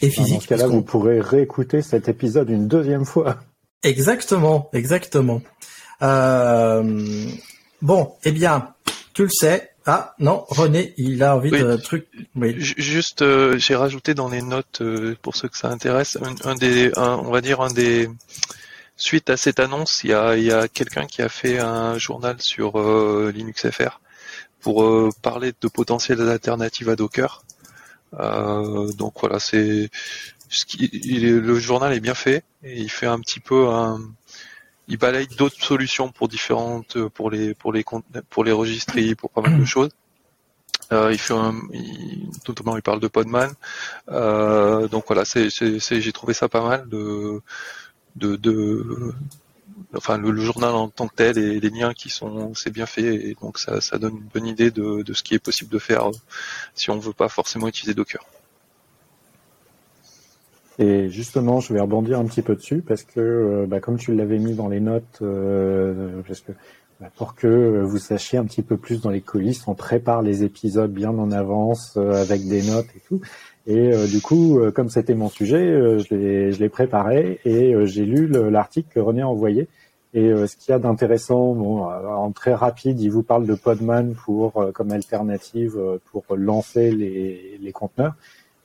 et physiques. Dans ce cas-là, vous pourrez réécouter cet épisode une deuxième fois. Exactement, exactement. Euh, bon, eh bien, tu le sais. Ah non, René, il a envie de truc. Oui. Juste, euh, j'ai rajouté dans les notes pour ceux que ça intéresse un, des, on va dire un des suite à cette annonce, il y a, il y a quelqu'un qui a fait un journal sur Linux FR pour euh, parler de potentielles alternatives à Docker. Euh, donc voilà, c'est ce qui, le journal est bien fait et il fait un petit peu un, il balaye d'autres solutions pour différentes, pour les pour les pour les registries, pour pas mal de choses. Euh, il fait un, il, notamment il parle de Podman. Euh, donc voilà, c'est, c'est, j'ai trouvé ça pas mal de de, de enfin le, journal en tant que tel et les liens qui sont c'est bien fait et donc ça, donne une bonne idée de, de ce qui est possible de faire euh, si on ne veut pas forcément utiliser Docker. Et justement, je vais rebondir un petit peu dessus parce que, euh, bah, comme tu l'avais mis dans les notes, euh, parce que bah, pour que vous sachiez un petit peu plus dans les coulisses, on prépare les épisodes bien en avance avec des notes et tout. Et du coup, comme c'était mon sujet, je l'ai préparé et j'ai lu l'article que René a envoyé. Et euh, ce qu'il y a d'intéressant, bon, euh, en très rapide, il vous parle de Podman pour euh, comme alternative pour lancer les, les, conteneurs,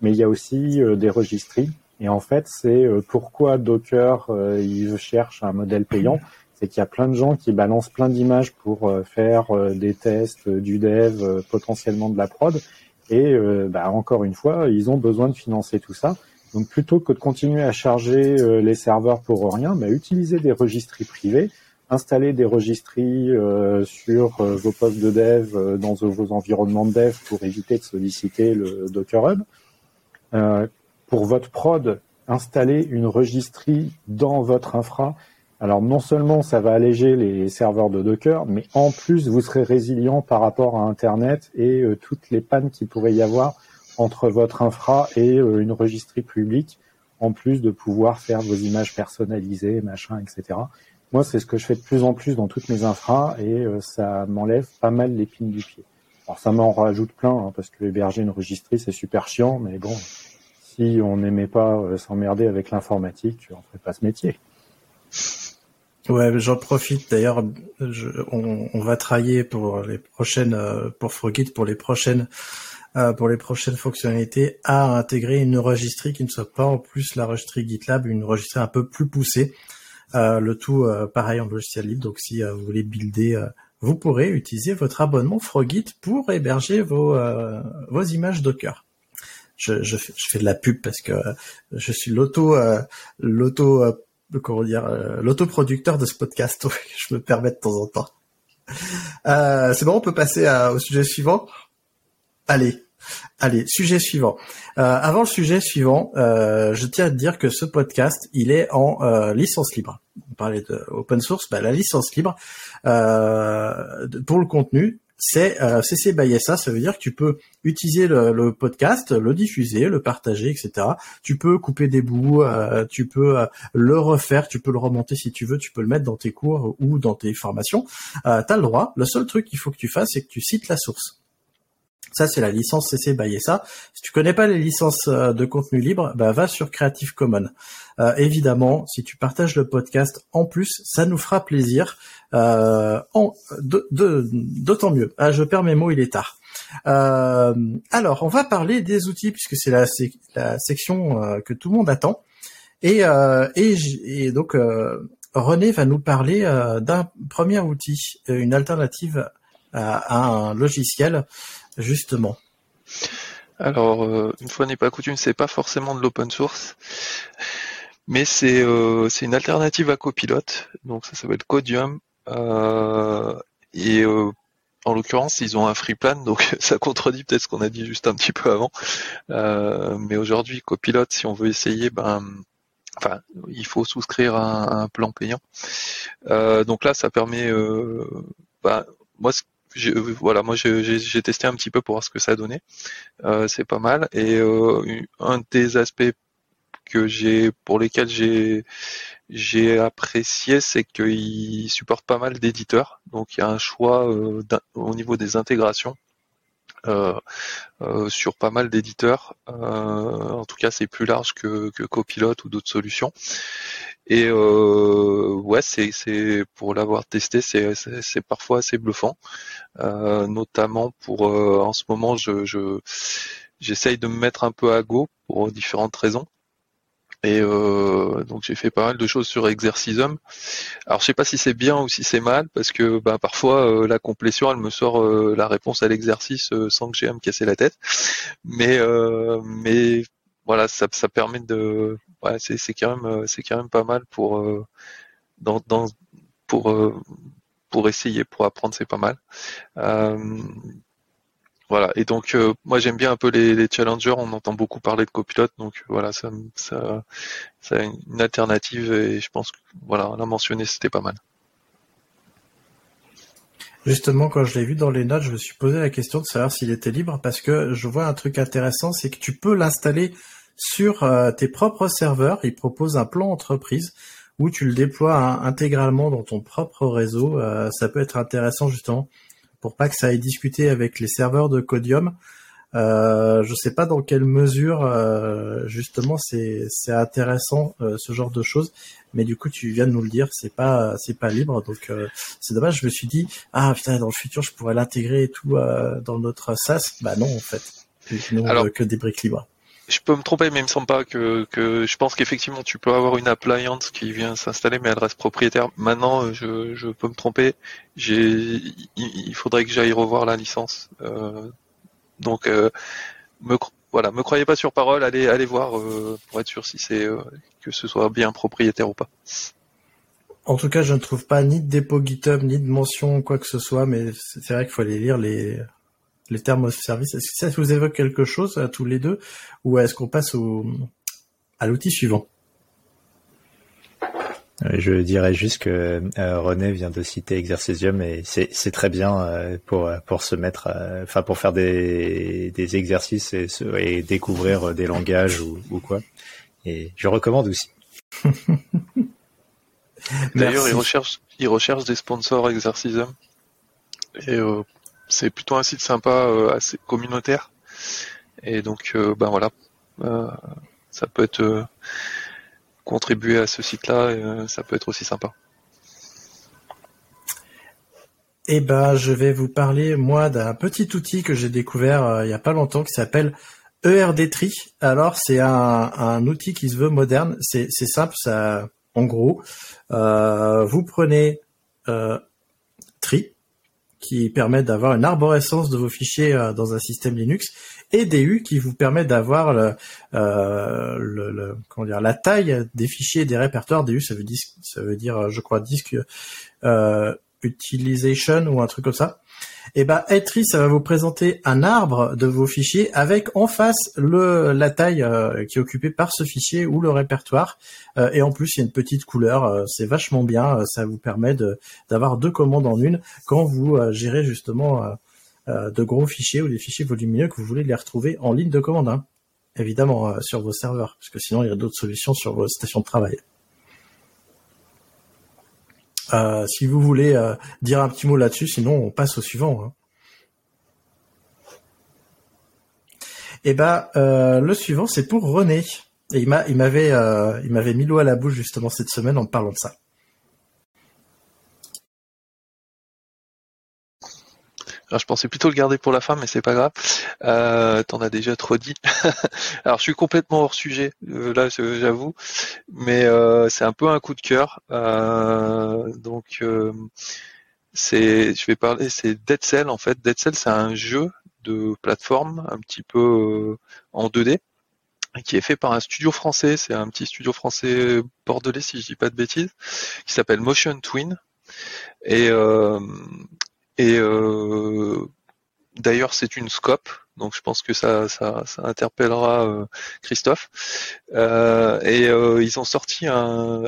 mais il y a aussi des registries. Et en fait, c'est pourquoi Docker il cherche un modèle payant, c'est qu'il y a plein de gens qui balancent plein d'images pour faire des tests, du dev, potentiellement de la prod. Et bah, encore une fois, ils ont besoin de financer tout ça. Donc plutôt que de continuer à charger euh, les serveurs pour rien, bah, utilisez des registries privées, installez des registries euh, sur euh, vos postes de dev dans vos environnements de dev pour éviter de solliciter le Docker Hub. pour votre prod, installez une registrie dans votre infra. Alors non seulement ça va alléger les serveurs de Docker, mais en plus vous serez résilient par rapport à Internet et toutes les pannes qu'il pourrait y avoir entre votre infra et euh, une registrie publique, en plus de pouvoir faire vos images personnalisées, machin, etc. Moi, c'est ce que je fais de plus en plus dans toutes mes infras et euh, ça m'enlève pas mal l'épine du pied. Alors ça m'en rajoute plein hein, parce que héberger une registrie c'est super chiant, mais bon, si on n'aimait pas euh, s'emmerder avec l'informatique, on ferait pas ce métier. Ouais, j'en profite d'ailleurs. On, on, va travailler pour les prochaines, euh, pour Frogit, pour les prochaines, euh, pour les prochaines fonctionnalités, à intégrer une registrie qui ne soit pas en plus la registrie GitLab, une registrie un peu plus poussée. Euh, le tout euh, pareil en logiciel libre. Donc si vous voulez builder, vous pourrez utiliser votre abonnement Frogit pour héberger vos vos images Docker. Je, je, je, fais de la pub parce que je suis l'auto l'auto comment dire, euh, l'autoproducteur de ce podcast. je me permets de temps en temps. Euh, c'est bon, on peut passer au sujet suivant? Allez, allez, sujet suivant. Euh, avant le sujet suivant, je tiens à te dire que ce podcast, il est en licence libre. On parlait de open source, bah, la licence libre pour le contenu, c'est euh, CC by SA, ça veut dire que tu peux utiliser le, podcast, le diffuser, le partager, etc. Tu peux couper des bouts, euh, tu peux euh, le refaire, tu peux le remonter si tu veux, tu peux le mettre dans tes cours ou dans tes formations. Euh, tu as le droit. Le seul truc qu'il faut que tu fasses, c'est que tu cites la source. Ça, c'est la licence CC by SA. Si tu connais pas les licences euh, de contenu libre, bah, va sur Creative Commons. Euh, évidemment, si tu partages le podcast en plus, ça nous fera plaisir. Euh, D'autant mieux. Ah, je perds mes mots, il est tard. Alors, on va parler des outils puisque c'est la, la, section que tout le monde attend. Et donc, René va nous parler d'un premier outil, une alternative à un logiciel justement Alors, euh, une fois n'est pas coutume, c'est pas forcément de l'open source, mais c'est euh, une alternative à Copilot. Donc ça s'appelle Codium. Euh, et en l'occurrence, ils ont un free plan, donc ça contredit peut-être ce qu'on a dit juste un petit peu avant. mais aujourd'hui, Copilot, si on veut essayer, ben enfin, il faut souscrire à un, plan payant. donc là, ça permet, ben, moi, euh, voilà, moi j'ai testé un petit peu pour voir ce que ça donnait. Euh, c'est pas mal. Et euh, un des aspects que j'ai, pour lesquels j'ai j'ai apprécié, c'est qu'il supporte pas mal d'éditeurs. Donc il y a un choix au niveau des intégrations. sur pas mal d'éditeurs. en tout cas, c'est plus large que, que Copilot ou d'autres solutions. Et euh, ouais, c'est c'est pour l'avoir testé, c'est c'est parfois assez bluffant, euh, notamment pour euh, en ce moment, je je j'essaye de me mettre un peu à go pour différentes raisons. Et euh, donc j'ai fait pas mal de choses sur Exercisum. Alors je sais pas si c'est bien ou si c'est mal parce que bah, parfois euh, la complétion elle me sort euh, la réponse à l'exercice sans que j'ai à me casser la tête. Mais mais voilà ça, ça permet de ouais, c'est quand même euh, c'est quand même pas mal pour euh, dans, dans pour euh, pour essayer pour apprendre c'est pas mal. Voilà, et donc moi j'aime bien un peu les, challengers, on entend beaucoup parler de copilote, donc voilà, ça, ça, une alternative et je pense que voilà, l'a mentionné, c'était pas mal. Justement, quand je l'ai vu dans les notes, je me suis posé la question de savoir s'il était libre parce que je vois un truc intéressant, c'est que tu peux l'installer sur euh, tes propres serveurs. Il propose un plan entreprise où tu le déploies intégralement dans ton propre réseau. Euh, ça peut être intéressant justement pour pas que ça aille discuter avec les serveurs de Codium. Euh, je sais pas dans quelle mesure euh, justement c'est c'est intéressant ce genre de choses, mais du coup tu viens de nous le dire, c'est pas c'est pas libre, donc c'est dommage. Je me suis dit ah putain dans le futur je pourrais l'intégrer et tout dans notre SaaS. Bah non en fait, Alors, que des briques libres je peux me tromper, mais il me semble pas que, que je pense qu'effectivement tu peux avoir une appliance qui vient s'installer, mais elle reste propriétaire. Maintenant, je, je peux me tromper. J'ai, il, faudrait que j'aille revoir la licence. Euh, donc, euh, me, voilà, me croyez pas sur parole. Allez, allez voir euh, pour être sûr si c'est euh, que ce soit bien propriétaire ou pas. En tout cas, je ne trouve pas ni de dépôt GitHub ni de mention quoi que ce soit, mais c'est vrai qu'il faut aller lire les les termes of service. Est-ce que ça vous évoque quelque chose à tous les deux ou est-ce qu'on passe au, à l'outil suivant? Euh, je dirais juste que euh, René vient de citer Exercisium et c'est très bien euh, pour pour se mettre, enfin pour faire des, des exercices et, et découvrir des langages ou, ou, quoi. Et je recommande aussi. D'ailleurs, il recherche il recherche des sponsors Exercisium et c'est plutôt un site sympa, euh, assez communautaire. Et donc, euh, ben voilà, euh, ça peut être contribuer à ce site-là, ça peut être aussi sympa. Eh ben, je vais vous parler moi d'un petit outil que j'ai découvert il y a pas longtemps qui s'appelle ERD-Tree. Alors, c'est un, outil qui se veut moderne. C'est simple, ça. En gros, vous prenez euh, Tree, qui permet d'avoir une arborescence de vos fichiers euh, dans un système Linux, et DU qui vous permet d'avoir le, euh, le, comment dire la taille des fichiers des répertoires. DU ça veut dire ça veut dire je crois disque euh, utilisation ou un truc comme ça. Et eh ben Etri, ça va vous présenter un arbre de vos fichiers avec en face le la taille euh, qui est occupée par ce fichier ou le répertoire. Euh, et en plus, il y a une petite couleur. Euh, c'est vachement bien. ça vous permet de d'avoir deux commandes en une quand vous gérez justement de gros fichiers ou des fichiers volumineux que vous voulez les retrouver en ligne de commande. Évidemment sur vos serveurs, parce que sinon il y a d'autres solutions sur vos stations de travail. Euh, si vous voulez euh, dire un petit mot là-dessus, sinon on passe au suivant. Hein. Eh ben euh, le suivant c'est pour René. Et il m'a, il m'avait, il m'avait mis l'eau à la bouche justement cette semaine en parlant de ça. Alors, je pensais plutôt le garder pour la fin, mais c'est pas grave. Euh, T'en as déjà trop dit. Alors, je suis complètement hors sujet, euh, là, j'avoue, mais euh, c'est un peu un coup de cœur. Euh, donc, euh, c'est, je vais parler, c'est Dead Cell en fait. Dead Cell, c'est un jeu de plateforme un petit peu en 2D qui est fait par un studio français. C'est un petit studio français bordelais, si je dis pas de bêtises, qui s'appelle Motion Twin. Et, euh, et euh, d'ailleurs, c'est une scope, donc je pense que ça, ça, ça interpellera euh, Christophe. Euh, et euh, ils ont sorti un,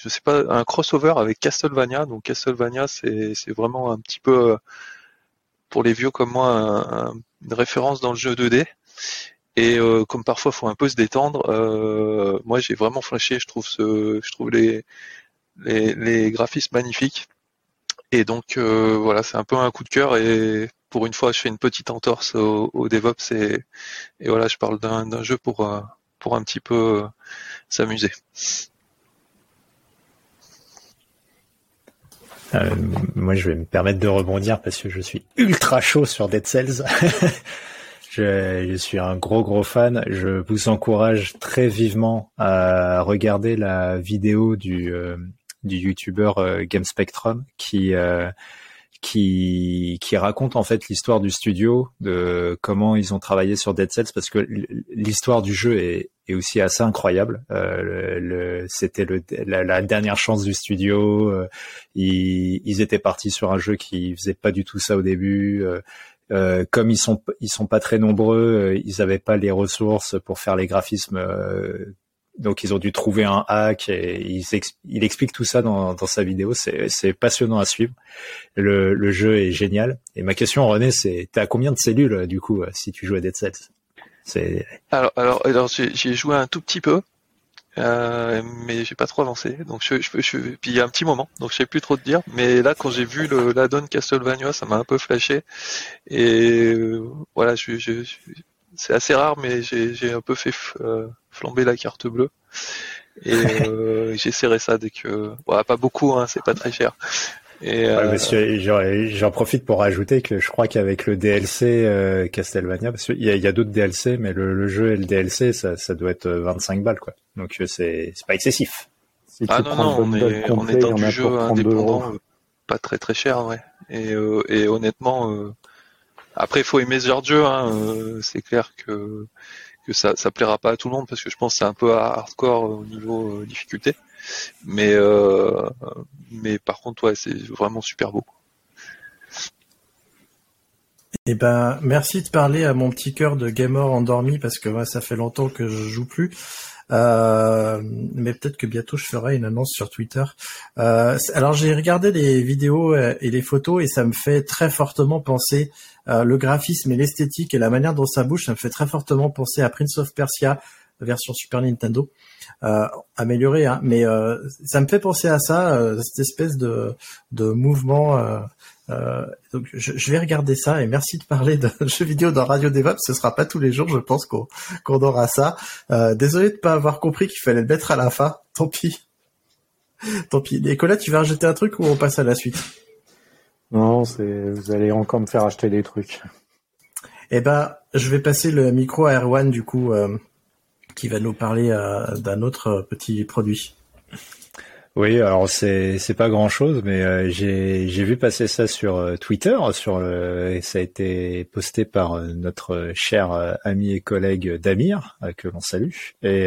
je sais pas, un crossover avec Castlevania. Donc Castlevania, c'est, vraiment un petit peu pour les vieux comme moi une référence dans le jeu 2D. Et euh, comme parfois faut un peu se détendre, euh, moi j'ai vraiment flashé. Je trouve ce, je trouve les, les, les graphismes magnifiques. Et donc euh, voilà, c'est un peu un coup de cœur et pour une fois, je fais une petite entorse au, DevOps et, voilà, je parle d'un jeu pour euh, pour un petit peu euh, s'amuser. moi, je vais me permettre de rebondir parce que je suis ultra chaud sur Dead Cells. je, suis un gros gros fan. Je vous encourage très vivement à regarder la vidéo du du youtubeur euh, Game Spectrum qui euh, qui, qui raconte en fait l'histoire du studio, de comment ils ont travaillé sur Dead Cells, parce que l'histoire du jeu est, est aussi assez incroyable. Euh, le, C'était la, la, dernière chance du studio. Euh, ils, ils, étaient partis sur un jeu qui faisait pas du tout ça au début. Euh, comme ils sont ils sont pas très nombreux, ils avaient pas les ressources pour faire les graphismes donc ils ont dû trouver un hack et il, explique tout ça dans, sa vidéo. C'est passionnant à suivre. Le, jeu est génial. Et ma question, René, c'est t'as combien de cellules du coup si tu joues à Dead Cells? Alors alors, alors j'ai joué un tout petit peu. Euh, mais j'ai pas trop avancé, donc je, je, je, puis il y a un petit moment, donc je sais plus trop te dire. Mais là, quand j'ai vu le l'addon Castlevania, ça m'a un peu flashé, et euh, voilà, je, je, c'est assez rare, mais j'ai un peu fait euh, flamber la carte bleue. Et euh, j'essaierai ça dès que, bon, pas beaucoup, hein, c'est pas très cher. Et euh, j'en profite pour rajouter que je crois qu'avec le DLC euh, Castlevania, parce qu'il y a, y a d'autres DLC, mais le, le, jeu et le DLC, ça, ça doit être 25 balles, quoi. Donc euh, c'est pas excessif. ah non, non, on est, on est dans du jeu indépendant, pas très très cher, ouais. Et, et honnêtement, après, il faut aimer ce genre de jeu. Hein. Euh, c'est clair que ça ça plaira pas à tout le monde parce que je pense que c'est un peu hardcore au niveau euh, difficulté. Mais euh, mais par contre, ouais, c'est vraiment super beau. Eh ben, merci de parler à mon petit cœur de gamer endormi parce que ouais, ça fait longtemps que je joue plus. Euh, mais peut-être que bientôt je ferai une annonce sur Twitter. Euh, alors j'ai regardé les vidéos euh, et les photos et ça me fait très fortement penser le graphisme et l'esthétique et la manière dont ça bouge, ça me fait très fortement penser à Prince of Persia version Super Nintendo euh, améliorée, hein, mais ça me fait penser à ça, cette espèce de, de mouvement euh, donc je, vais regarder ça et merci de parler de jeux vidéo dans Radio DevOps. Ce sera pas tous les jours, je pense qu'on aura ça. Euh, désolé de pas avoir compris qu'il fallait le mettre à la fin. Tant pis. Tant pis. Nicolas, tu vas rajouter un truc ou on passe à la suite? Non, c'est vous allez encore me faire acheter des trucs. Eh ben, je vais passer le micro à Erwan du coup, euh, qui va nous parler d'un autre petit produit. Oui, alors c'est c'est pas grand chose, mais euh, j'ai j'ai vu passer ça sur euh, Twitter, sur le, ça a été posté par euh, notre cher ami et collègue Damir que l'on salue, et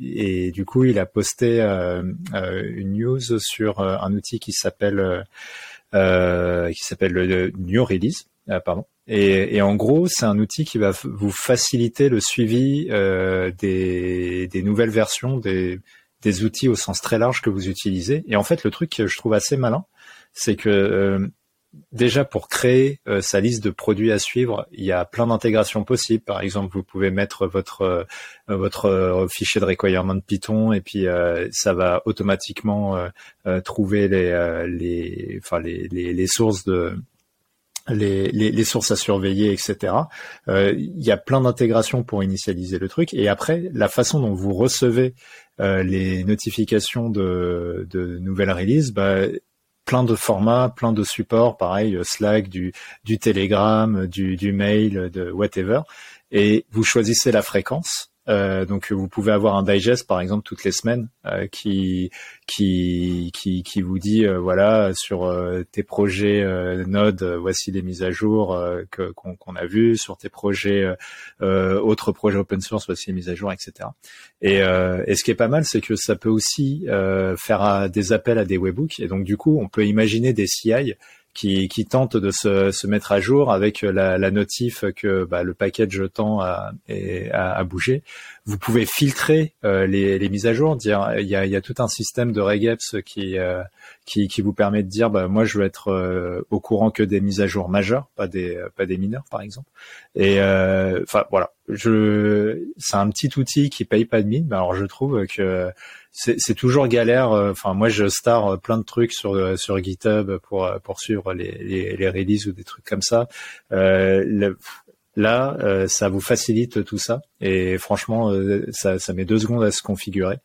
et du coup il a posté une news sur un outil qui s'appelle qui s'appelle le New Release, pardon. Et, et, en gros, c'est un outil qui va vous faciliter le suivi des, des nouvelles versions des des outils au sens très large que vous utilisez. Et en fait, le truc que je trouve assez malin, c'est que euh, déjà pour créer euh, sa liste de produits à suivre, il y a plein d'intégrations possibles. Par exemple, vous pouvez mettre votre euh, votre fichier de requirement Python et puis ça va automatiquement trouver les les enfin les, les, les sources de les, les, sources à surveiller, etc. Il y a plein d'intégrations pour initialiser le truc. Et après, la façon dont vous recevez euh, les notifications de, de nouvelles releases, bah, plein de formats, plein de supports, pareil, euh, Slack, du, du Telegram, du, du mail, de whatever. Et vous choisissez la fréquence euh, donc vous pouvez avoir un digest par exemple toutes les semaines euh, qui, qui qui qui vous dit euh, voilà sur tes projets Node voici les mises à jour que qu'on a vues sur tes projets autres projets open source voici les mises à jour etc. Et, et ce qui est pas mal c'est que ça peut aussi faire des appels à des webhooks et donc du coup on peut imaginer des CI qui, qui tente de se, se, mettre à jour avec la, la notif que bah, le package temps a, a, a, bougé. Vous pouvez filtrer euh, les, les, mises à jour, dire il y a, y a tout un système de regex qui, euh, qui, qui, vous permet de dire bah, moi je veux être euh, au courant que des mises à jour majeures, pas des, pas des mineurs par exemple. Et enfin voilà, je c'est un petit outil qui paye pas de mine, mais alors je trouve que c'est toujours galère. Euh, enfin, moi, je star euh, plein de trucs sur euh, sur GitHub pour pour suivre les, les, releases ou des trucs comme ça. Là, ça vous facilite tout ça. Et franchement, ça, ça met deux secondes à se configurer.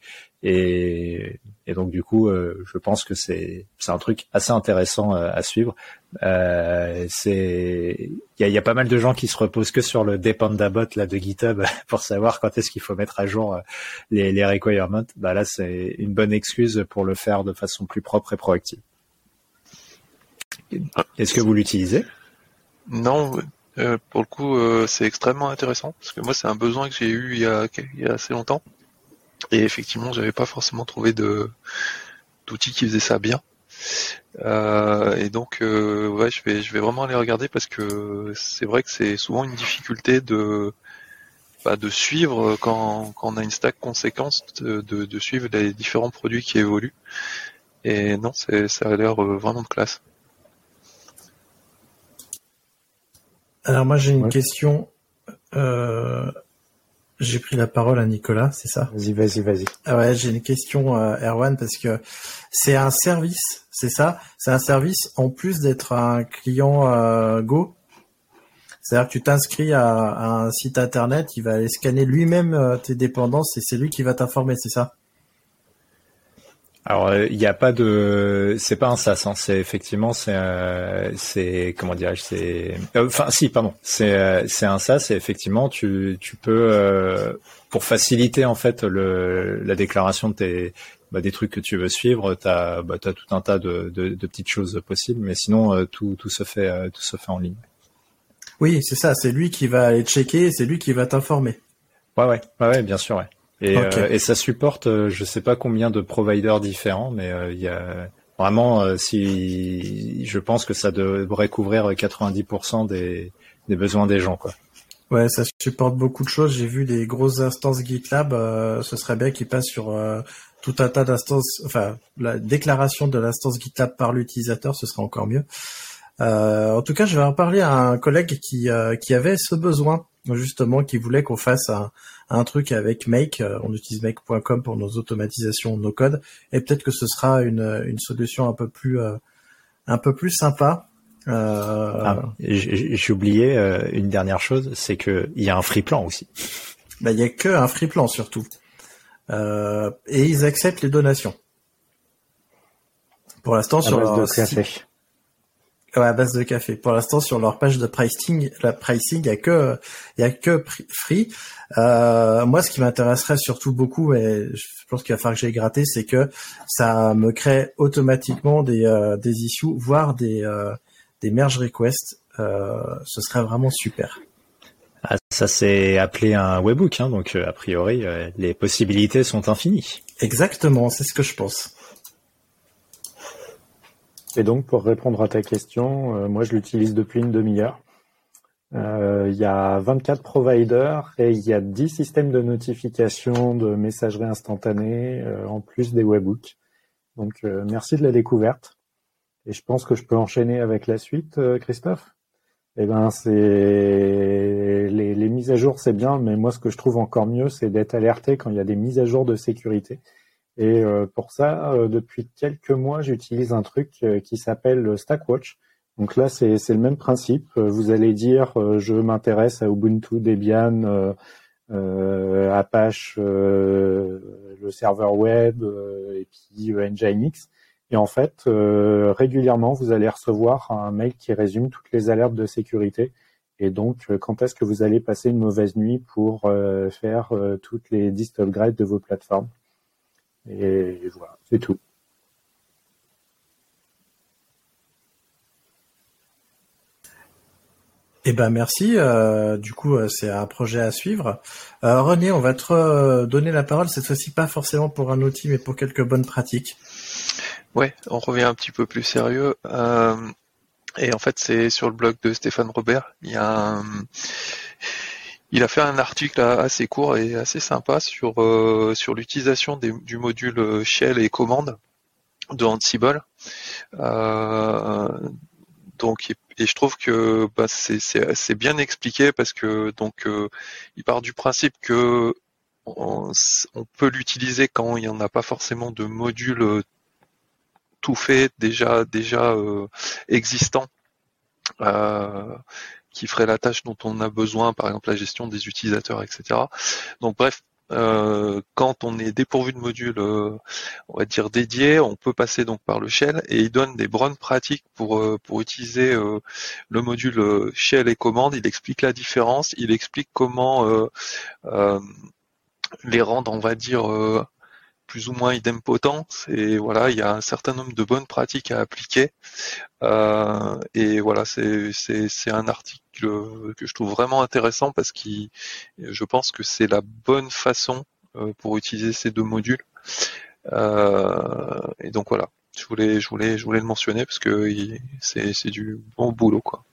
Et, donc du coup, euh, je pense que c'est un truc assez intéressant euh, à suivre. Euh, c'est il y a, y a, pas mal de gens qui se reposent que sur le dependabot là de GitHub pour savoir quand est-ce qu'il faut mettre à jour les, les requirements. Bah là, c'est une bonne excuse pour le faire de façon plus propre et proactive. Est-ce que vous l'utilisez? Non, pour le coup, c'est extrêmement intéressant parce que moi, c'est un besoin que j'ai eu il y a, il y a assez longtemps. Et effectivement, j'avais pas forcément trouvé de d'outils qui faisaient ça bien. Euh, et donc, euh, ouais, je vais, je vais vraiment aller regarder parce que c'est vrai que c'est souvent une difficulté de bah, de suivre quand, quand on a une stack conséquence, de, de, suivre les différents produits qui évoluent. Et non, c'est, ça a l'air euh, vraiment de classe. Alors moi j'ai une question. Euh, j'ai pris la parole à Nicolas, c'est ça? Vas-y, vas-y, vas-y. Ah ouais, j'ai une question, euh, Erwan, parce que c'est un service, c'est ça? C'est un service en plus d'être un client euh, Go? C'est-à-dire que tu t'inscris à, un site internet, il va aller scanner lui-même euh, tes dépendances et c'est lui qui va t'informer, c'est ça? Alors il n'y a pas de, c'est pas un SaaS, hein. c'est effectivement c'est euh, c'est comment dirais-je, c'est euh, enfin si pardon, c'est euh, c'est un SaaS et effectivement tu tu peux pour faciliter en fait le la déclaration de tes bah, des trucs que tu veux suivre, tu as bah, as tout un tas de, de, de, petites choses possibles, mais sinon tout tout se fait tout se fait en ligne. Oui, c'est ça, c'est lui qui va aller checker, c'est lui qui va t'informer. Ouais ouais ouais ouais bien sûr ouais. Et, euh, et ça supporte, euh, je sais pas combien de providers différents, mais euh, il y a vraiment, si je pense que ça devrait couvrir 90% des, des besoins des gens, quoi. Ouais, ça supporte beaucoup de choses. J'ai vu des grosses instances GitLab. ce serait bien qu'ils passent sur tout un tas d'instances. Enfin, la déclaration de l'instance GitLab par l'utilisateur, ce serait encore mieux. en tout cas, je vais en parler à un collègue qui, qui avait ce besoin justement, qui voulait qu'on fasse un, un truc avec Make. Euh, on utilise make.com pour nos automatisations, nos codes, et peut-être que ce sera une, une solution un peu plus euh, un peu plus sympa. Euh... Ah, J'ai oublié euh, une dernière chose, c'est que il y a un free plan aussi. Bah, il y a que un free plan surtout, euh, et ils acceptent les donations. Pour l'instant, sur leur site... Ouais, à base de café. Pour l'instant, sur leur page de pricing, la pricing, il y a que, il y a que free. Euh, moi, ce qui m'intéresserait surtout beaucoup, et je pense qu'il va falloir que j'aille gratter, c'est que ça me crée automatiquement des, euh, des issues, voire des, euh, des merge requests. Ce serait vraiment super. Ah, ça s'est appelé un webhook, hein, donc a priori, les possibilités sont infinies. Exactement, c'est ce que je pense. Et donc, pour répondre à ta question, euh, moi, je l'utilise depuis une demi-heure. Euh, il y a 24 providers et il y a 10 systèmes de notification de messagerie instantanée euh, en plus des webhooks. Donc, merci de la découverte. Et je pense que je peux enchaîner avec la suite, Christophe. Eh ben, c'est les, les, mises à jour, c'est bien, mais moi, ce que je trouve encore mieux, c'est d'être alerté quand il y a des mises à jour de sécurité. Et euh, pour ça, euh, depuis quelques mois, j'utilise un truc euh, qui s'appelle Stackwatch. Donc là, c'est le même principe. Vous allez dire, je m'intéresse à Ubuntu, Debian, Apache, le serveur web et puis Nginx. Et en fait, régulièrement, vous allez recevoir un mail qui résume toutes les alertes de sécurité. Et donc, quand est-ce que vous allez passer une mauvaise nuit pour faire toutes les dist upgrades de vos plateformes? Et voilà, c'est tout. Eh ben merci. Euh, du coup, euh, c'est un projet à suivre. Euh, René, on va te donner la parole cette fois-ci, pas forcément pour un outil, mais pour quelques bonnes pratiques. Ouais, on revient un petit peu plus sérieux. et en fait, c'est sur le blog de Stéphane Robert. Il y a un, il a fait un article assez court et assez sympa sur euh, sur l'utilisation du module euh, shell et commande de Ansible. Euh, donc et je trouve que bah, c'est bien expliqué parce que donc il part du principe que on, peut l'utiliser quand il n'y en a pas forcément de module tout fait déjà déjà existant qui ferait la tâche dont on a besoin, par exemple la gestion des utilisateurs, etc. Donc bref, euh, quand on est dépourvu de modules, euh, on va dire dédiés, on peut passer donc par le shell et il donne des bonnes pratiques pour euh, pour utiliser le module shell et commande. Il explique la différence, il explique comment les rendre, on va dire plus ou moins idempotents et voilà il y a un certain nombre de bonnes pratiques à appliquer. Euh, et voilà c'est un article que je trouve vraiment intéressant parce que je pense que c'est la bonne façon euh, pour utiliser ces deux modules. Euh, et donc voilà je voulais je voulais je voulais le mentionner parce que c'est du bon boulot quoi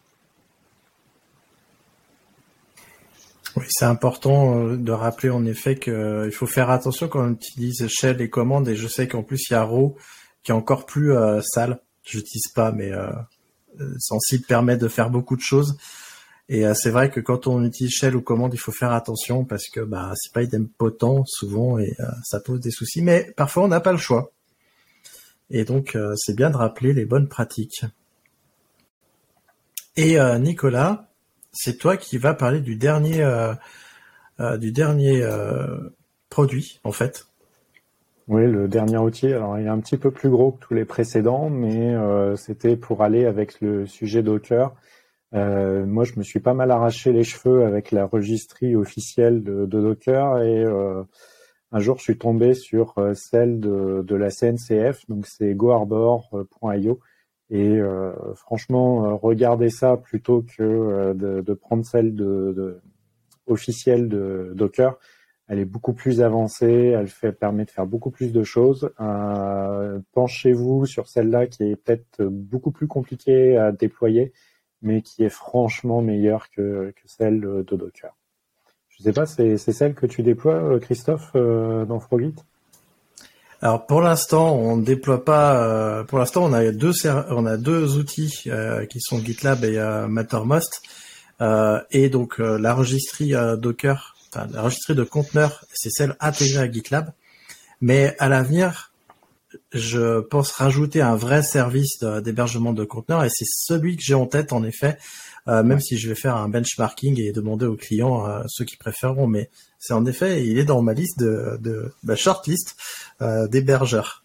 Oui, c'est important euh, de rappeler en effet qu'il euh, faut faire attention quand on utilise shell et commandes. Et je sais qu'en plus il y a Raw qui est encore plus euh, sale. Je n'utilise pas, mais euh, Sensible permet de faire beaucoup de choses. Et c'est vrai que quand on utilise shell ou commande, il faut faire attention parce que bah c'est pas idempotent souvent et ça pose des soucis. Mais parfois on n'a pas le choix. Et donc c'est bien de rappeler les bonnes pratiques. Et Nicolas, c'est toi qui vas parler du dernier, euh, euh, du dernier euh, produit, en fait. Oui, le dernier outil. Alors, il est un petit peu plus gros que tous les précédents, mais c'était pour aller avec le sujet Docker. moi, je me suis pas mal arraché les cheveux avec la registrie officielle de, Docker et un jour, je suis tombé sur celle de, de la CNCF, donc c'est goarbor.io et euh, franchement, euh, regardez ça plutôt que euh, de, prendre celle de, de, officielle de Docker. Elle est beaucoup plus avancée, elle fait, permet de faire beaucoup plus de choses. Penchez-vous sur celle-là qui est peut-être beaucoup plus compliquée à déployer, mais qui est franchement meilleure que, que celle de Docker. Je sais pas, c'est celle que tu déploies, Christophe, dans Frogit? Alors pour l'instant, on ne déploie pas. Euh, pour l'instant, on a deux on a deux outils euh, qui sont GitLab et euh, Mattermost. et donc la registrie Docker, enfin, la registrie de conteneurs, c'est celle intégrée à GitLab. Mais à l'avenir, je pense rajouter un vrai service d'hébergement de, conteneurs et c'est celui que j'ai en tête en effet. même si je vais faire un benchmarking et demander aux clients ceux qui préféreront, mais c'est en effet, il est dans ma liste de, de ma shortlist euh, d'hébergeurs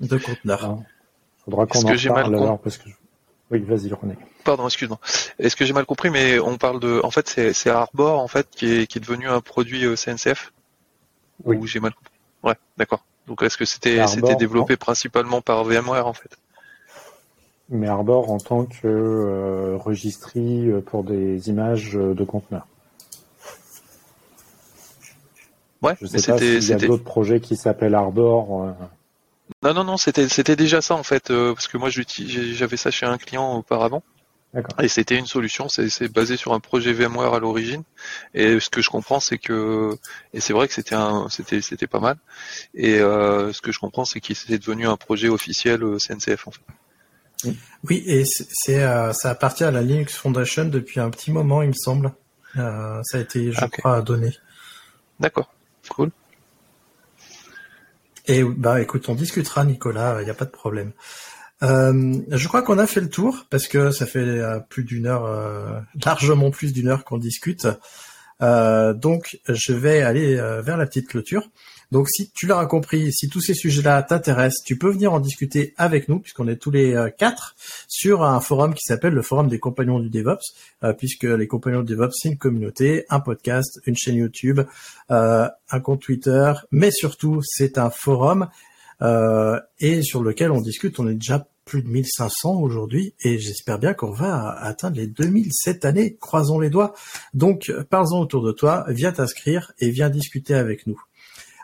de conteneurs. faudra qu'on en parle alors parce que Oui, vas-y, René. Pardon, excuse-moi. Est-ce que j'ai mal compris Mais on parle de, en fait, c'est, c'est Arbor en fait qui est, qui est devenu un produit euh, CNCF. Oui. Ou j'ai mal compris? Ouais, d'accord. Donc est-ce que c'était, développé principalement par VMware en fait? Mais Arbor en tant que euh, registrie euh, pour des images euh, de conteneurs. Ouais, Je mais sais pas c'était, s'il y a c'était. d'autres projets qui s'appellent Arbor. euh, Non, non, non, c'était, c'était déjà ça en fait, euh, parce que moi j'avais ça chez un client auparavant. Et c'était une solution, c'est basé sur un projet VMware à l'origine. Et ce que je comprends, c'est que, et c'est vrai que c'était c'était, c'était pas mal. Et euh, ce que je comprends, c'est qu'il c'était devenu un projet officiel euh, CNCF en fait. Oui, et c'est euh, ça appartient à la Linux Foundation depuis un petit moment, il me semble. Euh, ça a été, je Ok. crois, donné. D'accord, cool. Et bah écoute, on discutera, Nicolas, il n'y a pas de problème. Euh, je crois qu'on a fait le tour parce que ça fait euh, plus d'une heure, euh, largement plus d'une heure qu'on discute. Euh, donc je vais aller euh, vers la petite clôture. Donc si tu l'auras compris, si tous ces sujets-là t'intéressent, tu peux venir en discuter avec nous puisqu'on est tous les quatre sur un forum qui s'appelle le forum des compagnons du DevOps, puisque les compagnons du DevOps c'est une communauté, un podcast, une chaîne YouTube, un compte Twitter, mais surtout c'est un forum et sur lequel on discute. On est déjà plus de 1500 aujourd'hui et j'espère bien qu'on va atteindre les 2000 cette année. Croisons les doigts. Donc, parle-en autour de toi, viens t'inscrire et viens discuter avec nous.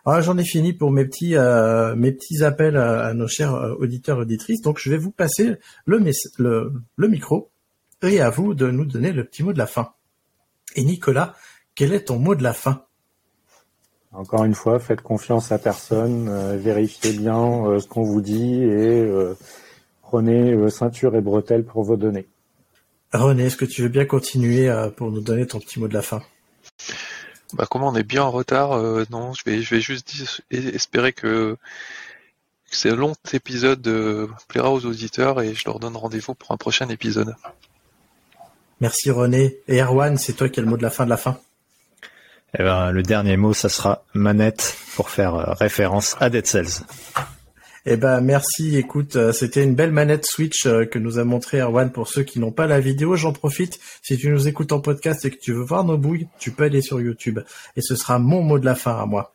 Alors j'en ai fini pour mes petits euh, mes petits appels à, nos chers euh, auditeurs auditrices. Donc je vais vous passer le le micro et à vous de nous donner le petit mot de la fin. Et Nicolas, quel est ton mot de la fin? Encore une fois, faites confiance à personne, euh, vérifiez bien euh, ce qu'on vous dit et euh, prenez euh, ceinture et bretelles pour vos données. René, est-ce que tu veux bien continuer euh, pour nous donner ton petit mot de la fin? Bah comment on est bien en retard euh, Non, je vais, je vais juste dire- espérer que, que ce long épisode euh, plaira aux auditeurs et je leur donne rendez-vous pour un prochain épisode. Merci René. Et Erwan, c'est toi qui as le mot de la fin de la fin? Eh ben, le dernier mot, ça sera manette pour faire euh, référence à Dead Cells. Eh ben merci. Écoute, euh, c'était une belle manette Switch euh, que nous a montré Erwan pour ceux qui n'ont pas la vidéo. J'en profite. Si tu nous écoutes en podcast et que tu veux voir nos bouilles, tu peux aller sur YouTube. Et ce sera mon mot de la fin à moi.